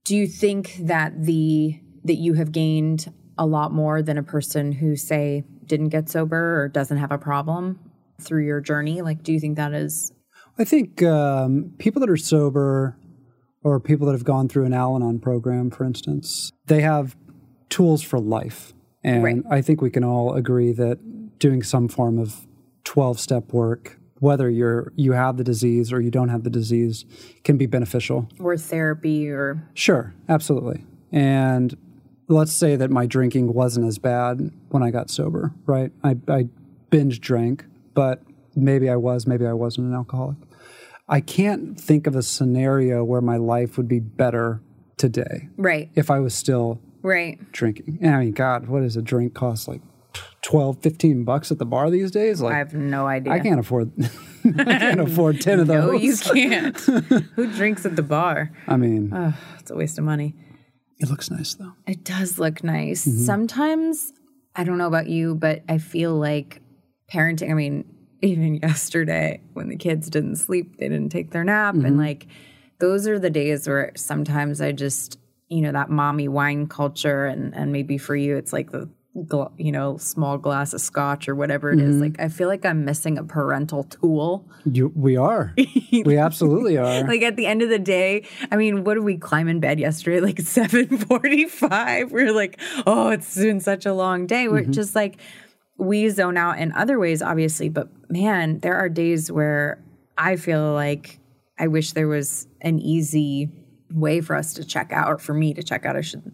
Do you think that the that you have gained a lot more than a person who say didn't get sober or doesn't have a problem through your journey? Like, do you think that is? I think um, people that are sober or people that have gone through an Al Anon program, for instance, they have tools for life. And right. I think we can all agree that doing some form of 12 step work whether you're you have the disease or you don't have the disease can be beneficial. Or therapy or sure absolutely. And let's say that my drinking wasn't as bad when i got sober right? I, I binge drank but maybe i was maybe i wasn't an alcoholic. I can't think of a scenario where my life would be better today right. if i was still right. Drinking. I mean god what does a drink cost? Like 12 15 bucks at the bar these days? Like i have no idea. I can't afford *laughs* i can't afford 10 of *laughs* those. no you can't. *laughs* Who drinks at the bar? I mean oh, it's a waste of money. it looks nice though. It does look nice. Mm-hmm. sometimes i don't know about you but i feel like parenting i mean even yesterday when the kids didn't sleep they didn't take their nap mm-hmm. and like those are the days where sometimes i just you know that mommy wine culture and and maybe for you it's like the gl- you know, small glass of scotch or whatever it mm-hmm. is. Like I feel like I'm missing a parental tool. You, we are. *laughs* we absolutely are. like at the end of the day, I mean, what did we climb in bed yesterday? *laughs* Like 7:45. We are like, oh, it's been such a long day. We're mm-hmm. just like we zone out in other ways, obviously, but man, there are days where I feel like I wish there was an easy way for us to check out, or for me to check out. I should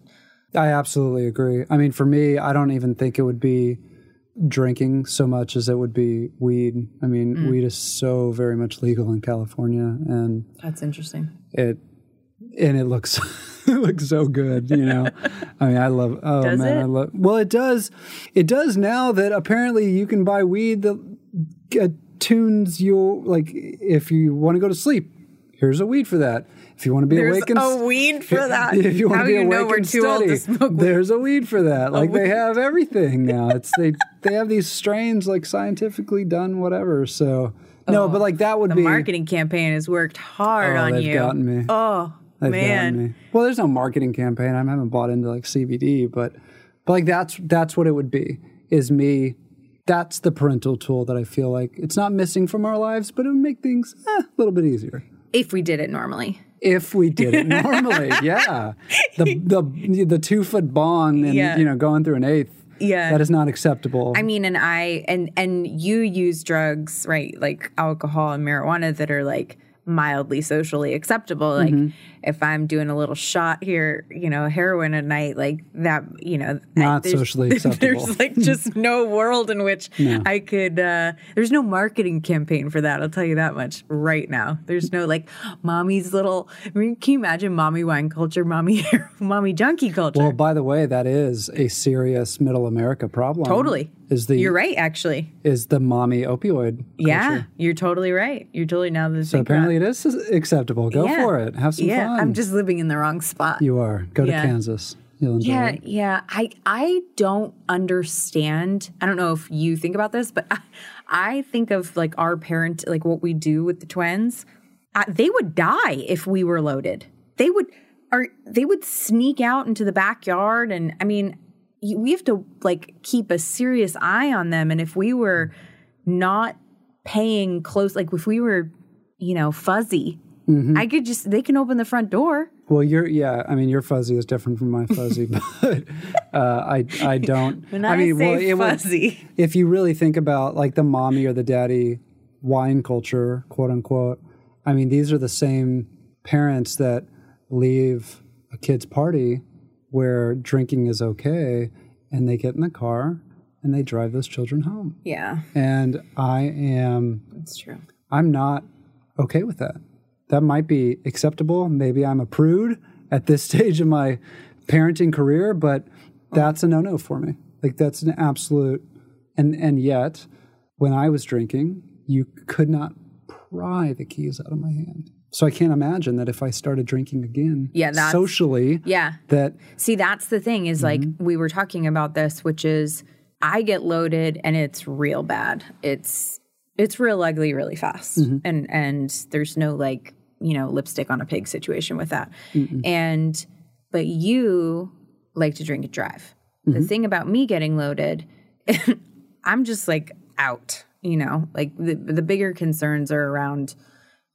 I absolutely agree. I mean, for me, I don't even think it would be drinking so much as it would be weed. I mean, mm. weed is so very much legal in California, and that's interesting. It and it looks *laughs* it looks so good, you know. *laughs* I mean, I love. Oh does man, it? I love. Well, it does. It does now that apparently you can buy weed that uh, tunes you like if you want to go to sleep. Here's a weed for that. If you want to be there's awake and a weed for that. If you want How to be you awake know we're and too study, old to smoke weed? there's a weed for that. *laughs* Like they have everything now. It's they *laughs* they have these strains like scientifically done whatever. So no, Oh, but like that would The be marketing campaign has worked hard Oh, on they've you. gotten me. Oh They've man. gotten me. Well, there's no marketing campaign. I haven't bought into like CBD, but but like that's that's what it would be. Is me. That's the parental tool that I feel like it's not missing from our lives, but it would make things eh, a little bit easier If we did it normally. If we did it *laughs* normally. yeah, the the the two foot bong and Yeah. you know going through an eighth. Yeah. that is not acceptable. I mean, and I and and you use drugs, right? Like alcohol and marijuana that are like mildly socially acceptable. Like Mm-hmm. if I'm doing a little shot here, you know, heroin at night, like that, you know, Not there's- socially *laughs* acceptable. There's like just no world in which I could. uh There's no marketing campaign for that. I'll tell you that much right now. There's no like mommy's little. I mean, can you imagine mommy wine culture, mommy *laughs* mommy junkie culture? well, by the way, that is a serious middle America problem. totally. Is the You're right, actually. is the mommy opioid. Yeah, culture. you're totally right. You're totally now the So apparently it is acceptable. Go Yeah. for it. Have some yeah, fun. I'm just living in the wrong spot. You are. Go to Kansas. You'll enjoy yeah, it. yeah. I I don't understand. I don't know if you think about this, but I, I think of like our parent, like what we do with the twins. Uh, they would die if we were loaded. They would, or they would sneak out into the backyard, and I mean, we have to like keep a serious eye on them. And if we were not paying close, like if we were, you know, fuzzy I could just they can open the front door. Well, you're yeah. I mean, your fuzzy is different from my fuzzy, *laughs* but uh, I I don't. *laughs* When I, mean, say well, would- fuzzy, if you really think about like the mommy or the daddy wine culture, quote unquote, I mean, these are the same parents that leave a kid's party where drinking is okay and they get in the car and they drive those children home. yeah, And I am, that's true. I'm not okay with that. That might be acceptable. Maybe I'm a prude at this *laughs* stage of my parenting career, but that's a no-no for me. Like that's an absolute and and yet when I was drinking, you could not pry the keys out of my hand. So I can't imagine that if I started drinking again Yeah, that's- socially Yeah, that See, that's the thing is like Mm-hmm. we were talking about this, which is I get loaded and it's real bad. It's it's real ugly really fast. Mm-hmm. And and there's no like, you know, lipstick on a pig situation with that. And but you like to drink and drive. The Mm-hmm. thing about me getting loaded, *laughs* I'm just like out, you know. Like the the bigger concerns are around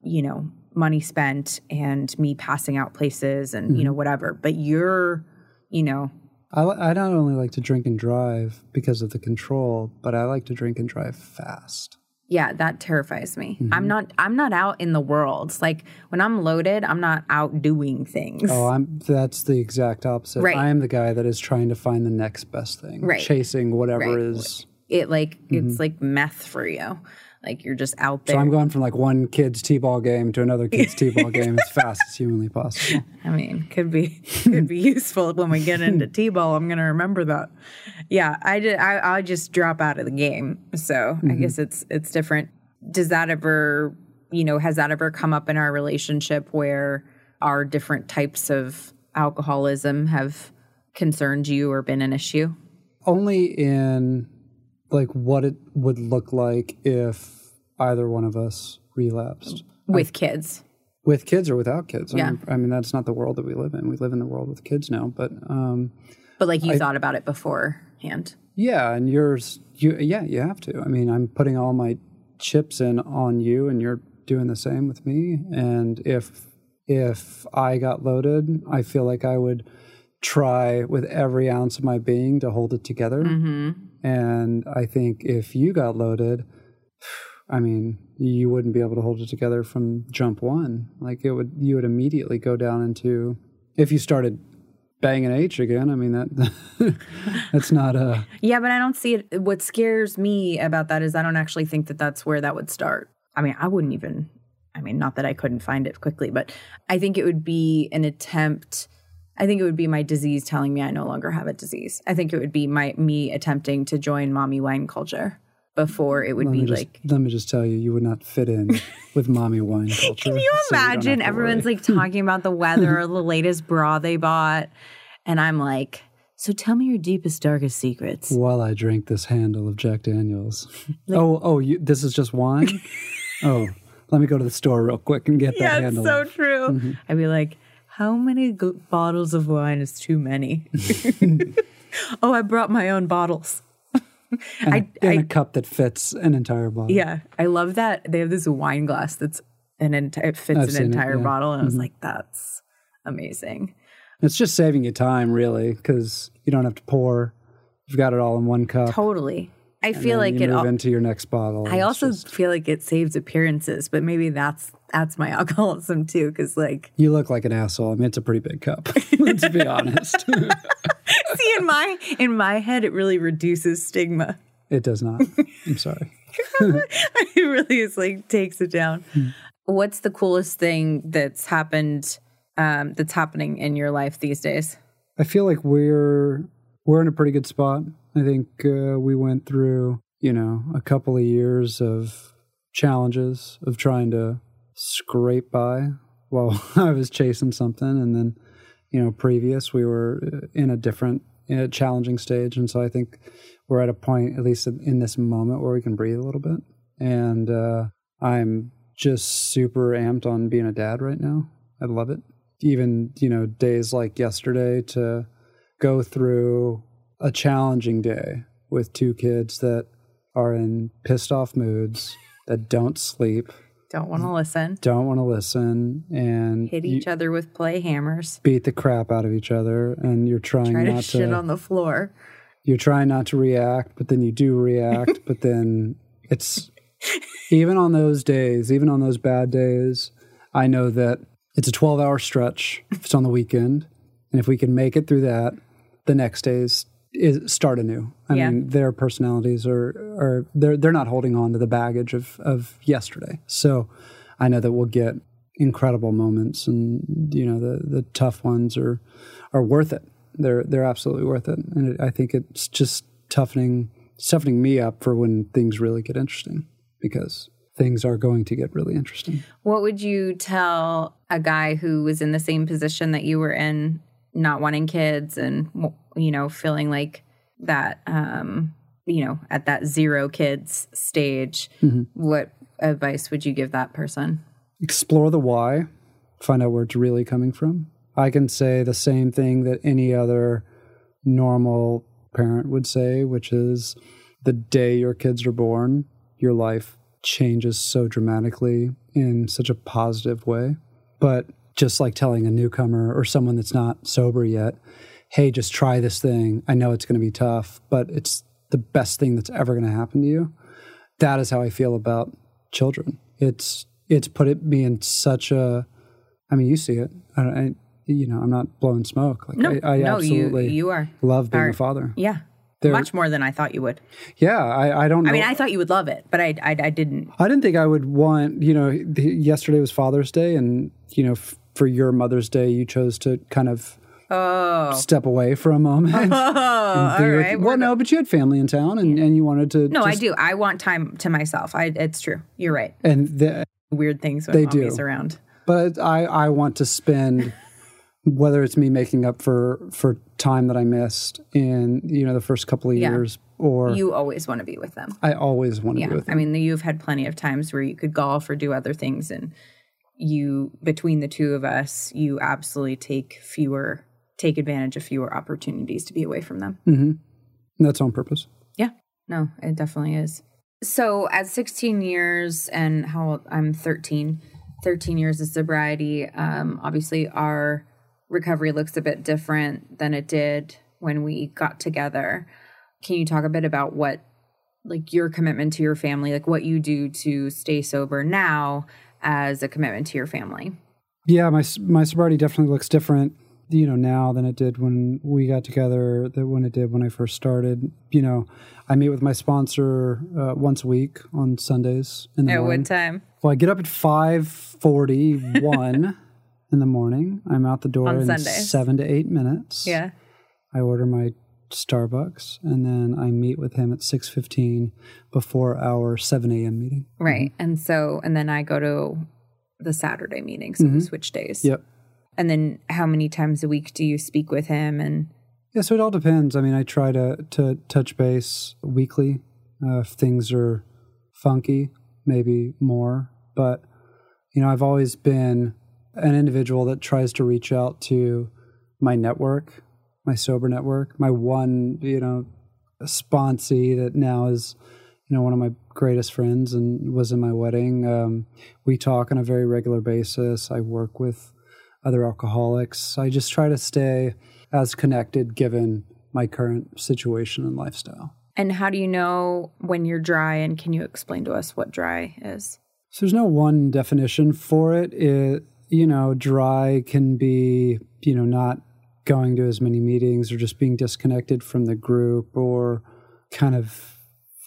you know, money spent and me passing out places and, Mm-hmm. you know, whatever. But you're, you know, I, I not only like to drink and drive because of the control, but I like to drink and drive fast. yeah, that terrifies me. Mm-hmm. I'm not I'm not out in the world. Like when I'm loaded, I'm not out doing things. Oh, I'm that's the exact opposite. Right. I am the guy that is trying to find the next best thing. Right. Chasing whatever Right. is It like it's like meth for you. Like you're just out there. Mm-hmm. So I'm going from like one kid's t-ball game to another *laughs* kid's t-ball game as fast as humanly possible. I mean, could be could be useful when we get into *laughs* t-ball. I'm gonna remember that. Yeah, I did. I I just drop out of the game. So I guess it's it's different. Does that ever, you know, has that ever come up in our relationship where our different types of alcoholism have concerned you or been an issue? Only in like what it would look like if either one of us relapsed. With kids. With kids or without kids. I Yeah. mean, I mean that's not the world that we live in. We live in the world with kids now, but um But like you thought about it beforehand. Yeah, and yours, you yeah, you have to. I mean, I'm putting all my chips in on you, and you're doing the same with me. And if if I got loaded, I feel like I would try with every ounce of my being to hold it together. And I think if you got loaded, I mean, you wouldn't be able to hold it together from jump one. Like it would, you would immediately go down into if you started banging H again. I mean that *laughs* that's not a. Yeah, but I don't see it. What scares me about that is I don't actually think that that's where that would start. I mean, I wouldn't even, I mean, not that I couldn't find it quickly, but I think it would be an attempt. I think it would be my disease telling me I no longer have a disease. I think it would be my me attempting to join mommy wine culture before it would Let be just, like. let me just tell you, you would not fit in *laughs* with mommy wine culture. Can you imagine everyone's like *laughs* talking about the weather or the latest bra they bought, and I'm like, so tell me your deepest, darkest secrets. while I drink this handle of Jack Daniels. *laughs* oh, oh, you, this is just wine. oh, let me go to the store real quick and get that Yeah, it's handle. so true. Mm-hmm. I'd be like, how many gl- bottles of wine is too many? *laughs* oh, I brought my own bottles. *laughs* I, in I a cup that fits an entire bottle. yeah, I love that they have this wine glass that's an entire it fits I've an seen it, entire yeah. bottle, and I was mm-hmm. like, that's amazing. It's just saving you time, really, because you don't have to pour. You've got it all in one cup. Totally. I and feel like you it. move All, into your next bottle. I also just- feel like it saves appearances, but maybe that's that's my *laughs* alcoholism too. Because like, you look like an asshole. I mean, it's a pretty big cup. *laughs* Let's be honest. *laughs* see in my in my head, it really reduces stigma. it does not. I'm sorry. it really is like takes it down. What's the coolest thing that's happened um, that's happening in your life these days? I feel like we're we're in a pretty good spot. I think uh, we went through, you know, a couple of years of challenges of trying to scrape by while *laughs* I was chasing something, and then, you know, previous we were uh, in a different, a challenging stage, and so I think we're at a point, at least in this moment, where we can breathe a little bit. And uh, I'm just super amped on being a dad right now. I love it. Even you know, days like yesterday to go through a challenging day with two kids that are in pissed off moods that don't sleep Don't want to mm. listen. don't want to listen and Hit each other with play hammers. beat the crap out of each other and you're trying Try to not shit on the floor. you're trying not to react but then you do react *laughs* but then it's even on those days even on those bad days i know that it's a 12 hour stretch if it's on the weekend and if we can make it through that the next days is start anew. I Yeah. mean their personalities are are they're they're not holding on to the baggage of of yesterday. So i know that we'll get incredible moments and you know the the tough ones are are worth it. They're they're absolutely worth it. And it, i think it's just toughening toughening me up for when things really get interesting because things are going to get really interesting. What would you tell a guy who was in the same position that you were in, not wanting kids and, you know, feeling like that, um, you know, at that zero kids stage? What advice would you give that person? explore the why, find out where it's really coming from. I can say the same thing that any other normal parent would say, which is the day your kids are born, your life changes so dramatically in such a positive way. But just like telling a newcomer or someone that's not sober yet, hey, just try this thing. I know it's going to be tough, but it's the best thing that's ever going to happen to you. That is how I feel about children. It's it's put it, me in such a. I mean, you see it. I, I you know, I'm not blowing smoke. Like No, I, I no, absolutely you you are. love being are- a father. Yeah. There- Much more than I thought you would. Yeah, I, I don't know. I mean, I thought you would love it, but I, I, I didn't. I didn't think I would want, you know, yesterday was Father's Day, and, you know, f- for your Mother's Day, you chose to kind of Oh, step away for a moment. *laughs* and oh, all right. well, no, but you had family in town, and, and you wanted to. No, I do. I want time to myself. I, it's true. You're right. And the, Weird things when They do. around. but I, I want to spend *laughs* whether it's me making up for for time that I missed in you know the first couple of Yeah. years or You always want to be with them. I always want to Yeah. be with them. I mean, you've had plenty of times where you could golf or do other things, and you, between the two of us, you absolutely take fewer, take advantage of fewer opportunities to be away from them. and that's on purpose. Yeah. No, it definitely is. So at 16 years and how old I'm 13, 13 years of sobriety, um, obviously our recovery looks a bit different than it did when we got together. Can you talk a bit about what like your commitment to your family, like what you do to stay sober now as a commitment to your family? Yeah, my my sobriety definitely looks different, you know, now than it did when we got together. That when it did when I first started. You know, I meet with my sponsor uh, once a week on Sundays in the At morning. what time? Well, I get up at five forty one in the morning. I'm out the door On in Sundays. seven to eight minutes. Yeah. I order my Starbucks and then I meet with him at six fifteen before our seven a.m. meeting. Right. And so, and then I go to the Saturday meeting. So we switch days. Yep. And then how many times a week do you speak with him? And Yeah, so it all depends. I mean, I try to to touch base weekly. Uh, if things are funky, maybe more. But you know, I've always been an individual that tries to reach out to my network, my sober network, my one, you know, sponsee that now is, you know, one of my greatest friends and was in my wedding. Um, we talk on a very regular basis. I work with other alcoholics. I just try to stay as connected given my current situation and lifestyle. and how do you know when you're dry? And can you explain to us what dry is? So there's no one definition for it. It, you know, dry can be, you know, not going to as many meetings or just being disconnected from the group or kind of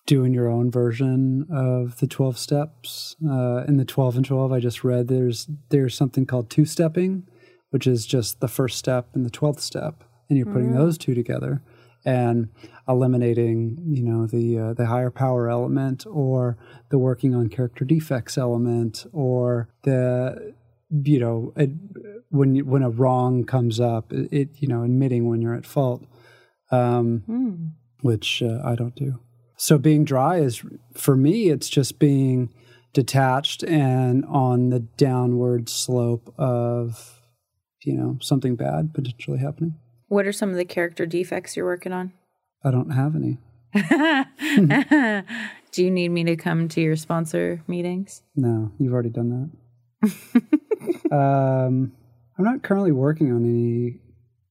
doing your own version of the 12 steps. Uh, in the 12 and 12 I just read there's there's something called two stepping, which is just the first step and the 12th step and you're putting those two together and eliminating, you know, the uh, the higher power element or the working on character defects element or the you know, it, when you, when a wrong comes up, it, it you know, admitting when you're at fault. Um, which uh, I don't do. So being dry is for me, it's just being detached and on the downward slope of you know something bad potentially happening. What are some of the character defects you're working on? I don't have any. *laughs* Do you need me to come to your sponsor meetings? No, you've already done that. *laughs* um, I'm not currently working on any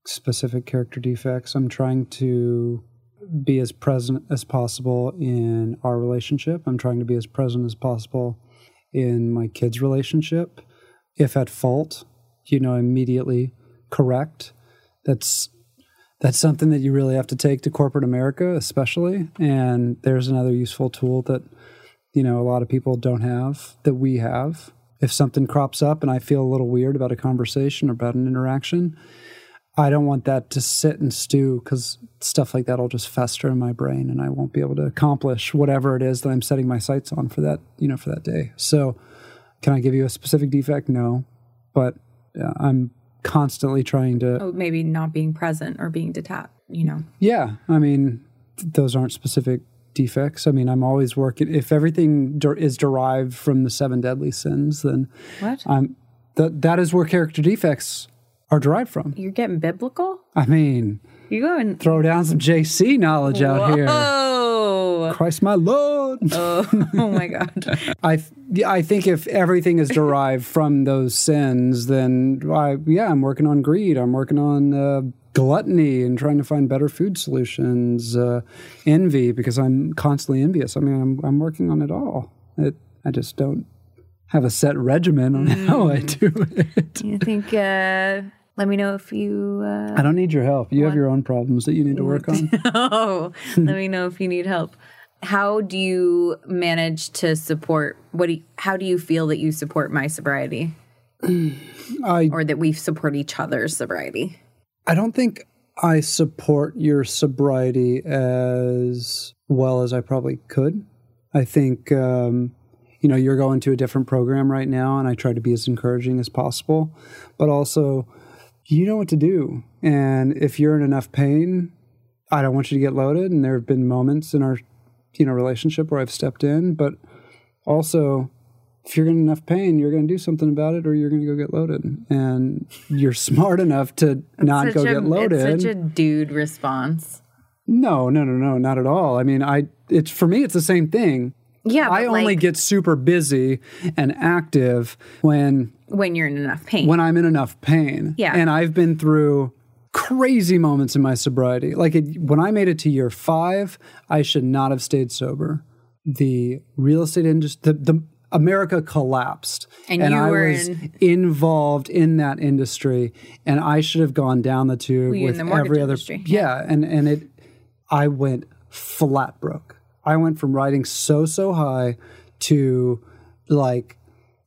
specific character defects. I'm trying to be as present as possible in our relationship. I'm trying to be as present as possible in my kids' relationship. If at fault, you know, immediately correct. That's that's something that you really have to take to corporate America, especially. And there's another useful tool that, you know, a lot of people don't have that we have. If something crops up and I feel a little weird about a conversation or about an interaction, I don't want that to sit and stew because stuff like that will just fester in my brain and I won't be able to accomplish whatever it is that I'm setting my sights on for that, you know, for that day. So, can I give you a specific defect? No, but uh, I'm constantly trying to oh, maybe not being present or being detached you know? Yeah. I mean th- those aren't specific defects. I mean i'm always working if everything der- is derived from the seven deadly sins then what? I'm th- that is where character defects are derived from you're getting biblical i mean you go and throw down some jc knowledge Whoa. out here Oh christ my lord oh, *laughs* oh my god *laughs* i I think if everything is derived from those sins, then I, yeah, I'm working on greed. I'm working on uh, gluttony and trying to find better food solutions. Uh, envy because I'm constantly envious. I mean, I'm I'm working on it all. It, I just don't have a set regimen on mm. how I do it. Do you think? Uh, let me know if you. Uh, I don't need your help. You want... have your own problems that you need to work on. *laughs* oh, let me know if you need help how do you manage to support what do you, how do you feel that you support my sobriety I, or that we support each other's sobriety i don't think i support your sobriety as well as i probably could i think um, you know you're going to a different program right now and i try to be as encouraging as possible but also you know what to do and if you're in enough pain i don't want you to get loaded and there have been moments in our you know relationship where I've stepped in, but also if you're in enough pain, you're going to do something about it, or you're going to go get loaded. And you're smart enough to not go a, get loaded. Such a dude response. No, no, no, no, not at all. I mean, I it's for me, it's the same thing. Yeah, I only like, get super busy and active when when you're in enough pain. When I'm in enough pain. Yeah, and I've been through crazy moments in my sobriety. Like it, when I made it to year five, I should not have stayed sober. The real estate industry, the, the America collapsed, and, and I was in, involved in that industry, and I should have gone down the tube with the every other. Industry. Yeah, and and it, I went flat broke. I went from riding so so high to like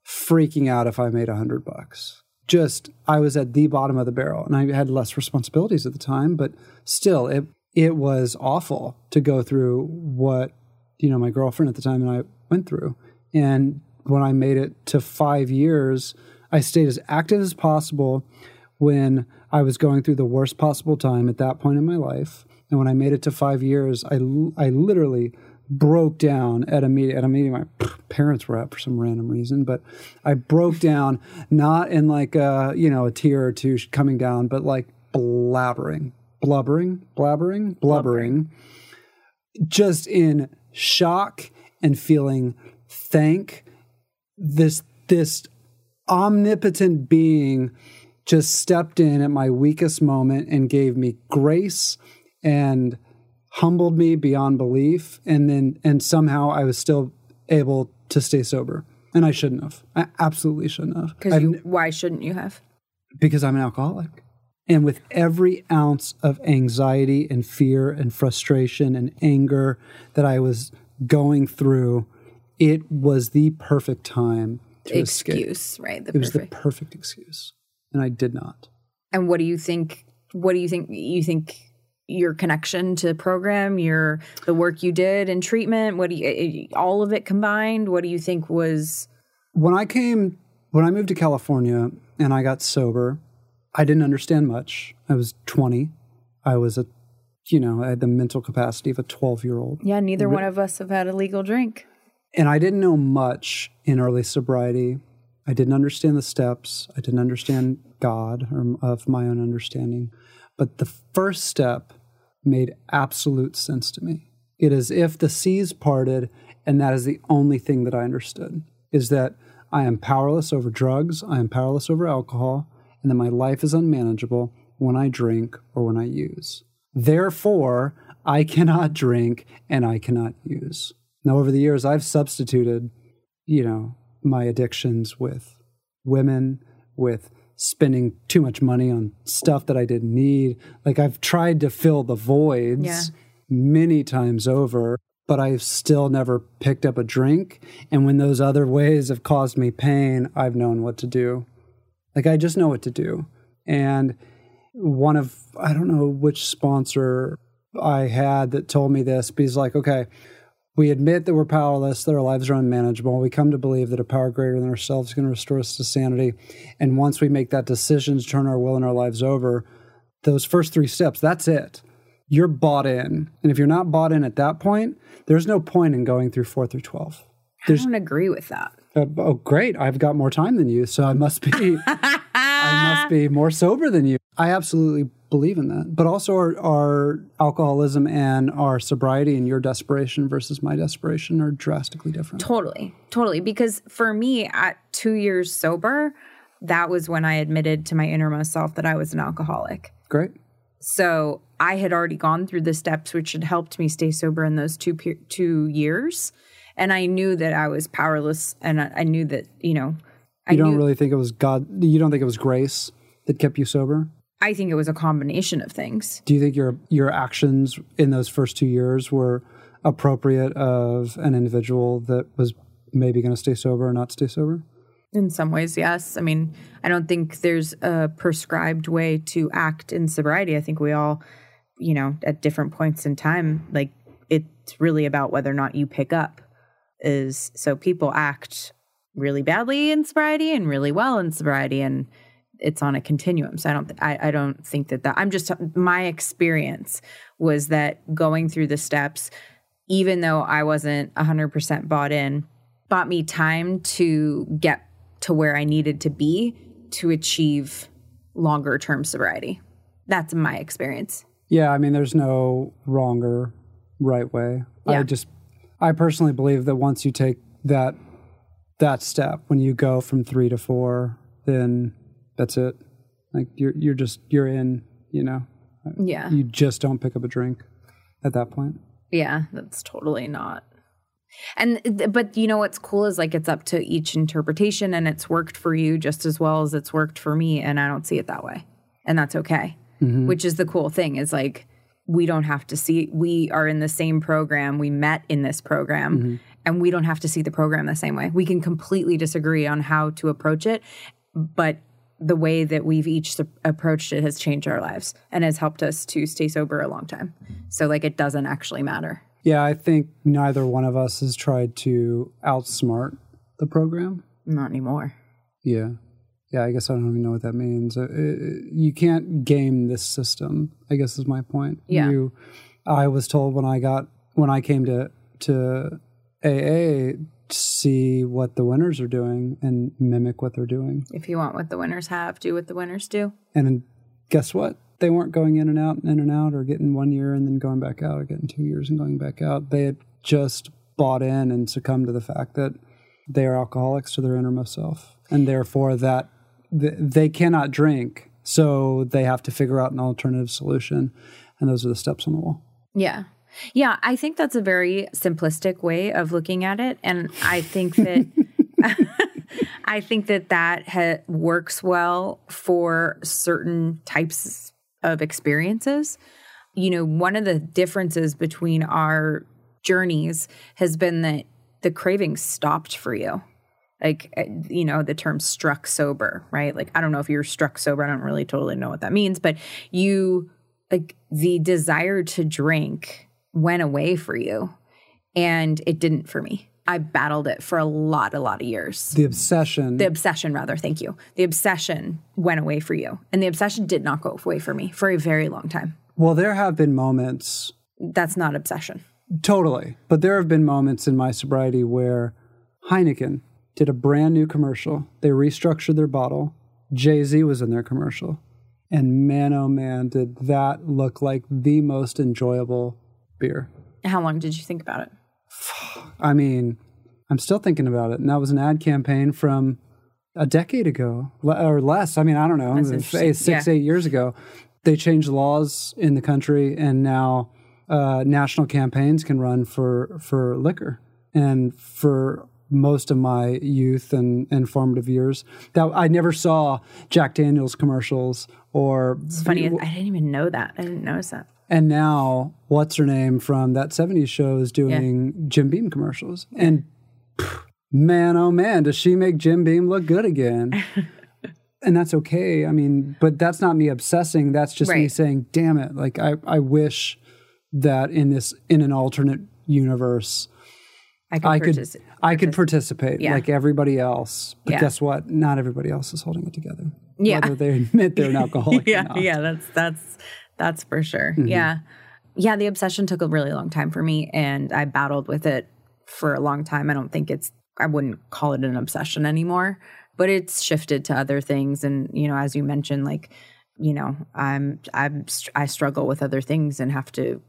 freaking out if I made a hundred bucks just I was at the bottom of the barrel and I had less responsibilities at the time, but still it it was awful to go through what you know my girlfriend at the time and I went through. And when I made it to 5 years, I stayed as active as possible when I was going through the worst possible time at that point in my life. And when I made it to 5 years, I I literally broke down at a meeting at a meeting my parents were at for some random reason but i broke down not in like a you know a tear or two coming down but like blabbering blubbering blabbering blubbering. just in shock and feeling thank this this omnipotent being just stepped in at my weakest moment and gave me grace and humbled me beyond belief and then and somehow I was still able to stay sober. And I shouldn't have. I absolutely shouldn't have. Because why shouldn't you have? Because I'm an alcoholic. And with every ounce of anxiety and fear and frustration and anger that I was going through, it was the perfect time to excuse, escape. right? The it perfect. was the perfect excuse. And I did not. And what do you think? What do you think? You think your connection to the program, your the work you did in treatment, what do you eh, eh, all of it combined, what do you think was when I came when I moved to California and I got sober, I didn't understand much. I was 20. I was a you know, I had the mental capacity of a 12-year-old. Yeah, neither one of us have had a legal drink. And I didn't know much in early sobriety. I didn't understand the steps. I didn't understand God or of my own understanding. But the first step made absolute sense to me. It is if the seas parted And that is the only thing that I understood is that I am powerless over drugs, I am powerless over alcohol, and that my life is unmanageable when I drink or when I use. Therefore, I cannot drink and I cannot use. Now, over the years, I've substituted, you know, my addictions with women, with spending too much money on stuff that I didn't need. Like I've tried to fill the voids Yeah. many times over, but I've still never picked up a drink. And when those other ways have caused me pain, I've known what to do. Like I just know what to do. And one of, I don't know which sponsor I had that told me this, but he's like, okay, we admit that we're powerless, that our lives are unmanageable. We come to believe that a power greater than ourselves is going to restore us to sanity. And once we make that decision to turn our will and our lives over, those first three steps, that's it. You're bought in. And if you're not bought in at that point, there's no point in going through four through 12. I don't agree with that. Uh, oh, great. I've got more time than you. So I must be, *laughs* I must be more sober than you. I absolutely believe in that. But also our, our alcoholism and our sobriety and your desperation versus my desperation are drastically different. Totally, totally. Because for me, at two years sober, that was when I admitted to my innermost self that I was an alcoholic. Great. So I had already gone through the steps which had helped me stay sober in those two pe- two years, and I knew that I was powerless, and I, I knew that you know, I You don't knew. really think it was God, you don't think it was grace that kept you sober? I think it was a combination of things. Do you think your your actions in those first two years were appropriate of an individual that was maybe going to stay sober or not stay sober? In some ways, yes. I mean, I don't think there's a prescribed way to act in sobriety. I think we all, you know, at different points in time, like it's really about whether or not you pick up. Is so people act really badly in sobriety and really well in sobriety, and it's on a continuum. So I don't, I, I don't think that that. I'm just my experience was that going through the steps, even though I wasn't 100% bought in, bought me time to get to where I needed to be to achieve longer term sobriety. That's my experience. Yeah, I mean, there's no wrong or right way. I Yeah. just, I personally believe that once you take that that step, when you go from three to four, then that's it. Like you're you're just you're in. You know, Yeah. you just don't pick up a drink at that point. Yeah, that's totally not. And but you know what's cool is like it's up to each interpretation and it's worked for you just as well as it's worked for me and I don't see it that way. And that's okay. Mm-hmm. Which is the cool thing is like we don't have to see we are in the same program, we met in this program mm-hmm. and we don't have to see the program the same way. We can completely disagree on how to approach it, but the way that we've each approached it has changed our lives and has helped us to stay sober a long time. So like it doesn't actually matter. Yeah, I think neither one of us has tried to outsmart the program. Not anymore. Yeah. Yeah, I guess I don't even know what that means. Uh, uh, you can't game this system. I guess is my point. Yeah. You, I was told when I got when I came to to AA see what the winners are doing and mimic what they're doing. If you want what the winners have, do what the winners do. And guess what? They weren't going in and out and in and out or getting one year and then going back out or getting two years and going back out. They had just bought in and succumbed to the fact that they are alcoholics to their innermost self. And therefore that th- they cannot drink. So they have to figure out an alternative solution. And those are the steps on the wall. Yeah. Yeah, I think that's a very simplistic way of looking at it and I think *laughs* that *laughs* I think that that ha- works well for certain types of experiences. You know, one of the differences between our journeys has been that the craving stopped for you. Like, uh, you know, the term struck sober, right? Like, I don't know if you're struck sober. I don't really totally know what that means, but you, like, the desire to drink went away for you and it didn't for me. I battled it for a lot, a lot of years. The obsession. The obsession, rather, thank you. The obsession went away for you. And the obsession did not go away for me for a very long time. well, there have been moments That's not obsession. Totally. But there have been moments in my sobriety where Heineken did a brand new commercial. They restructured their bottle. Jay Z was in their commercial. And man, oh man, did that look like the most enjoyable beer. How long did you think about it? I mean, I'm still thinking about it. And that was an ad campaign from a decade ago or less. I mean, I don't know, eight, six, yeah. eight years ago. They changed laws in the country, and now uh, national campaigns can run for for liquor. And for most of my youth and, and formative years, that I never saw Jack Daniels commercials or. It's funny. I didn't even know that. I didn't notice that. And now, what's her name from that 70s show is doing yeah. Jim Beam commercials. And pff, man, oh man, does she make Jim Beam look good again? *laughs* and that's okay. I mean, but that's not me obsessing. That's just right. me saying, damn it. Like, I, I wish that in this, in an alternate universe, I could, I could, partici- I could participate Yeah. like everybody else. But Yeah. guess what? Not everybody else is holding it together. Yeah. Whether they admit they're an *laughs* alcoholic or yeah, yeah, that's that's that's for sure. Mm-hmm. Yeah. Yeah, the obsession took a really long time for me and I battled with it for a long time. I don't think it's I wouldn't call it an obsession anymore, but it's shifted to other things and you know, as you mentioned like, you know, I'm I'm I struggle with other things and have to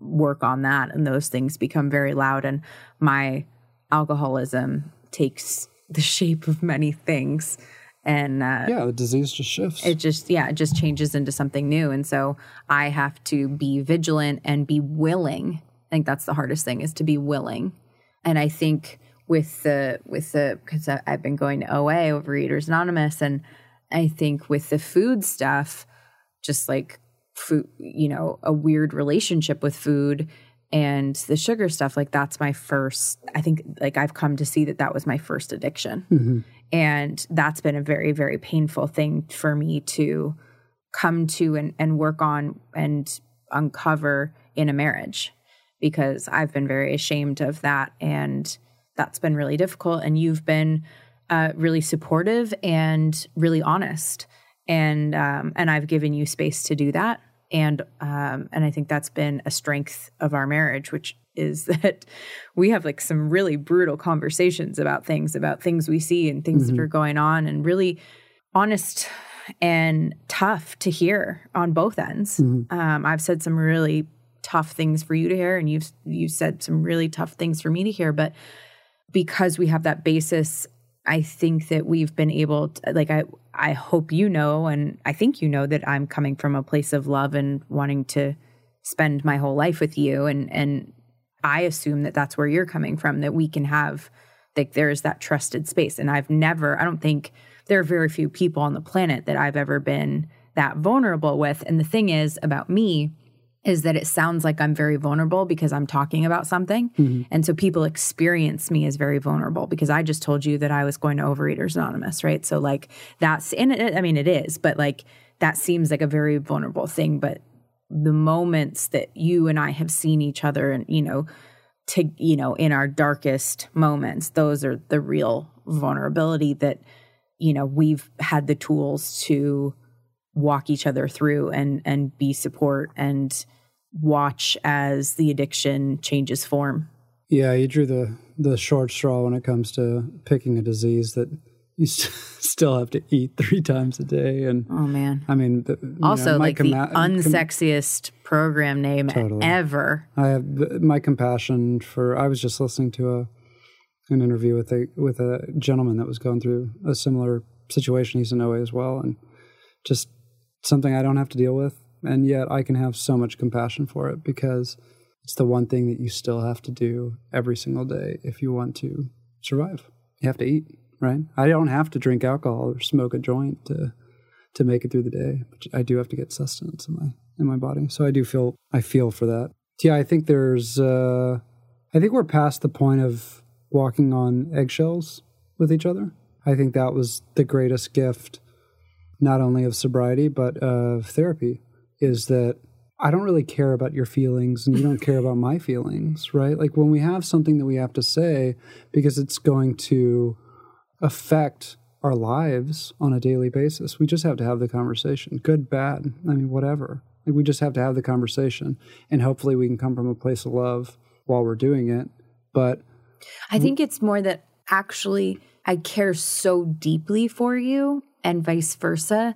work on that and those things become very loud and my alcoholism takes the shape of many things and uh, Yeah, the disease just shifts. it just yeah it just changes into something new. And so i have to be vigilant and be willing. I think that's the hardest thing is to be willing. And i think with the with the because i've been going to oa overeaters anonymous and i think with the food stuff just like food you know a weird relationship with food and the sugar stuff like that's my first i think like i've come to see that that was my first addiction and that's been a very very painful thing for me to come to and, and work on and uncover in a marriage because i've been very ashamed of that. And that's been really difficult. And you've been uh, really supportive and really honest. And um, and i've given you space to do that. And um, and i think that's been a strength of our marriage which is *laughs* that we have like some really brutal conversations about things about things we see and things that are going on and really honest and tough to hear on both ends. Um, i've said some really tough things for you to hear and you've you've said some really tough things for me to hear but because we have that basis i think that we've been able to like i i hope you know and i think you know that i'm coming from a place of love and wanting to spend my whole life with you and and i assume that that's where you're coming from that we can have like there's that trusted space and i've never i don't think there are very few people on the planet that i've ever been that vulnerable with and the thing is about me is that it sounds like I'm very vulnerable because I'm talking about something. Mm-hmm. And so people experience me as very vulnerable because I just told you that I was going to Overeaters Anonymous, right? So, like, that's, and it, I mean, it is, but like, that seems like a very vulnerable thing. But the moments that you and I have seen each other and, you know, to, you know, in our darkest moments, those are the real vulnerability that, you know, we've had the tools to walk each other through and and be support and watch as the addiction changes form. Yeah, you drew the the short straw when it comes to picking a disease that you st- *laughs* still have to eat three times a day, and Oh man. I mean, the, Also know, like the comma- com- unsexiest program name Totally. ever. I have my compassion for. I was just listening to a an interview with a with a gentleman that was going through a similar situation. He's in OA as well, and just something I don't have to deal with, and yet I can have so much compassion for it because it's the one thing that you still have to do every single day if you want to survive. You have to eat, right? I don't have to drink alcohol or smoke a joint to to make it through the day. But I do have to get sustenance in my in my body. So I do feel I feel for that. Yeah, I think there's uh I think we're past the point of walking on eggshells with each other. I think that was the greatest gift not only of sobriety but of therapy is that I don't really care about your feelings and you don't care about my feelings, right? Like when we have something that we have to say because it's going to affect our lives on a daily basis, we just have to have the conversation. Good, bad, I mean, whatever. Like we just have to have the conversation and hopefully we can come from a place of love while we're doing it. But I think it's more that actually I care so deeply for you and vice versa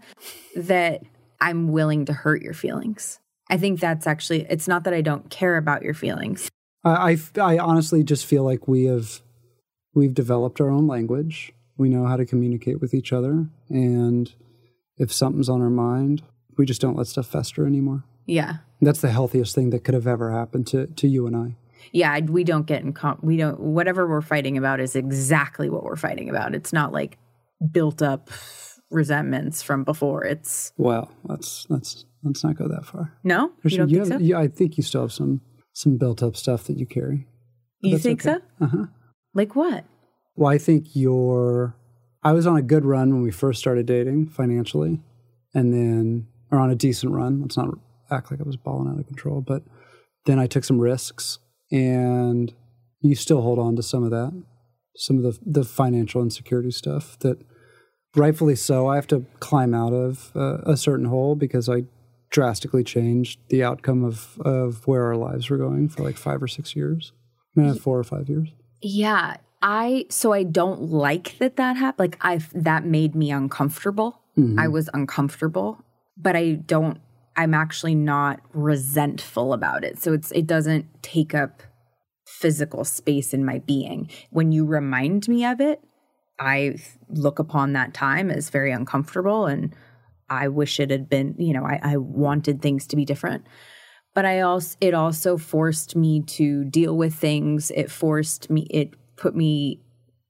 that I'm willing to hurt your feelings. I think that's actually it's not that I don't care about your feelings. I, I, I honestly just feel like we have we've developed our own language. We know how to communicate with each other, and if something's on our mind, we just don't let stuff fester anymore. Yeah. That's the healthiest thing that could have ever happened to to you and I. Yeah, we don't get in com- we don't whatever we're fighting about is exactly what we're fighting about. It's not like built up resentments from before. It's Well, let's let's let's not go that far. no, There's you don't some- think so? yeah, I think you still have some some built up stuff that you carry. you think okay. so? Uh huh. Like what? Well, I think you're. I was on a good run when we first started dating financially, and then, or on a decent run. Let's not act like I was balling out of control, but then I took some risks, and you still hold on to some of that, some of the the financial insecurity stuff that, rightfully so, I have to climb out of uh, a certain hole because I drastically changed the outcome of of where our lives were going for like five or six years, four or five years. Yeah, I so I don't like that that happened. Like I that made me uncomfortable. Mm-hmm. I was uncomfortable, but I don't I'm actually not resentful about it. So it's it doesn't take up physical space in my being. When you remind me of it, I look upon that time as very uncomfortable and I wish it had been, you know, I, I wanted things to be different but I also it also forced me to deal with things. It forced me it put me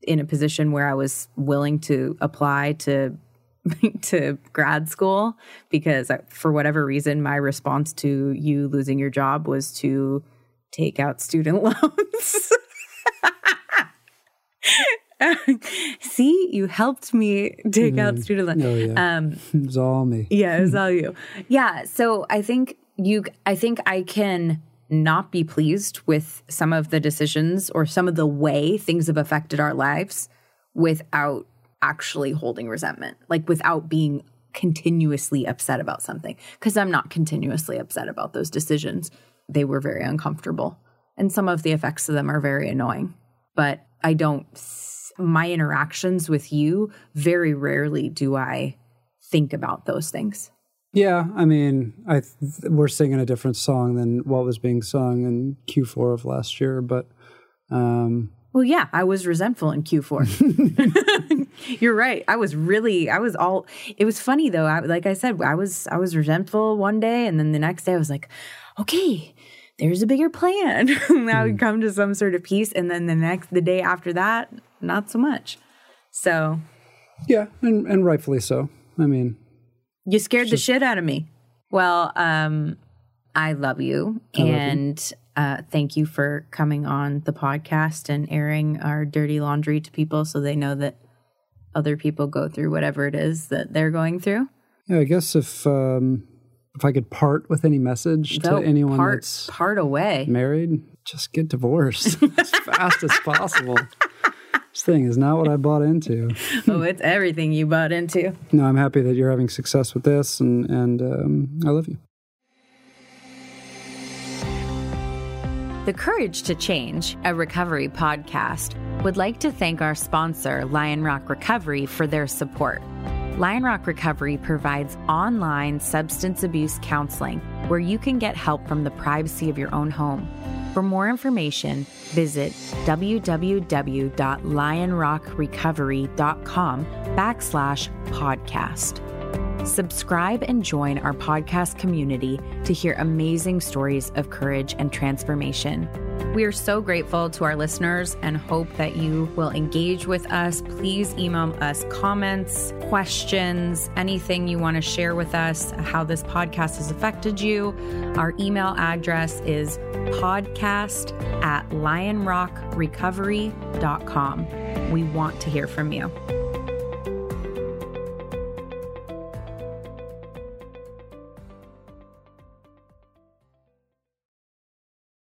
in a position where I was willing to apply to *laughs* to grad school because I, for whatever reason my response to you losing your job was to take out student *laughs* loans. *laughs* See, you helped me take out student loans. Oh yeah, Um, it was all me. yeah, it was all you. Yeah. So I think you, I think I can not be pleased with some of the decisions or some of the way things have affected our lives without actually holding resentment, like without being continuously upset about something. Because I'm not continuously upset about those decisions. They were very uncomfortable. And some of the effects of them are very annoying. But I don't, my interactions with you, very rarely do I think about those things. Yeah, I mean, I th- we're singing a different song than what was being sung in Q4 of last year, but um, Well, yeah, I was resentful in Q4. *laughs* *laughs* You're right. I was really, I was all. It was funny though. I, like I said, I was, I was resentful one day, and then the next day I was like, okay, there's a bigger plan. *laughs* now we come to some sort of peace, and then the next, the day after that, not so much. So yeah, and, and rightfully so. I mean, you scared the shit out of me. Well, um, I love you, and Uh, thank you for coming on the podcast and airing our dirty laundry to people so they know that other people go through whatever it is that they're going through. yeah, I guess if um, if I could part with any message Go to anyone part, that's part away. married, just get divorced *laughs* as fast as possible. This thing is not what I bought into. *laughs* oh, it's everything you bought into. No, I'm happy that you're having success with this, and and um, I love you. The Courage to Change, a recovery podcast, would like to thank our sponsor, Lionrock Recovery, for their support. Lionrock Recovery provides online substance abuse counseling where you can get help from the privacy of your own home. For more information, visit www.lionrockrecovery.com backslash podcast. Subscribe and join our podcast community to hear amazing stories of courage and transformation. We are so grateful to our listeners and hope that you will engage with us. Please email us comments, questions, anything you want to share with us, how this podcast has affected you. Our email address is podcast at lionrockrecovery.com. We want to hear from you.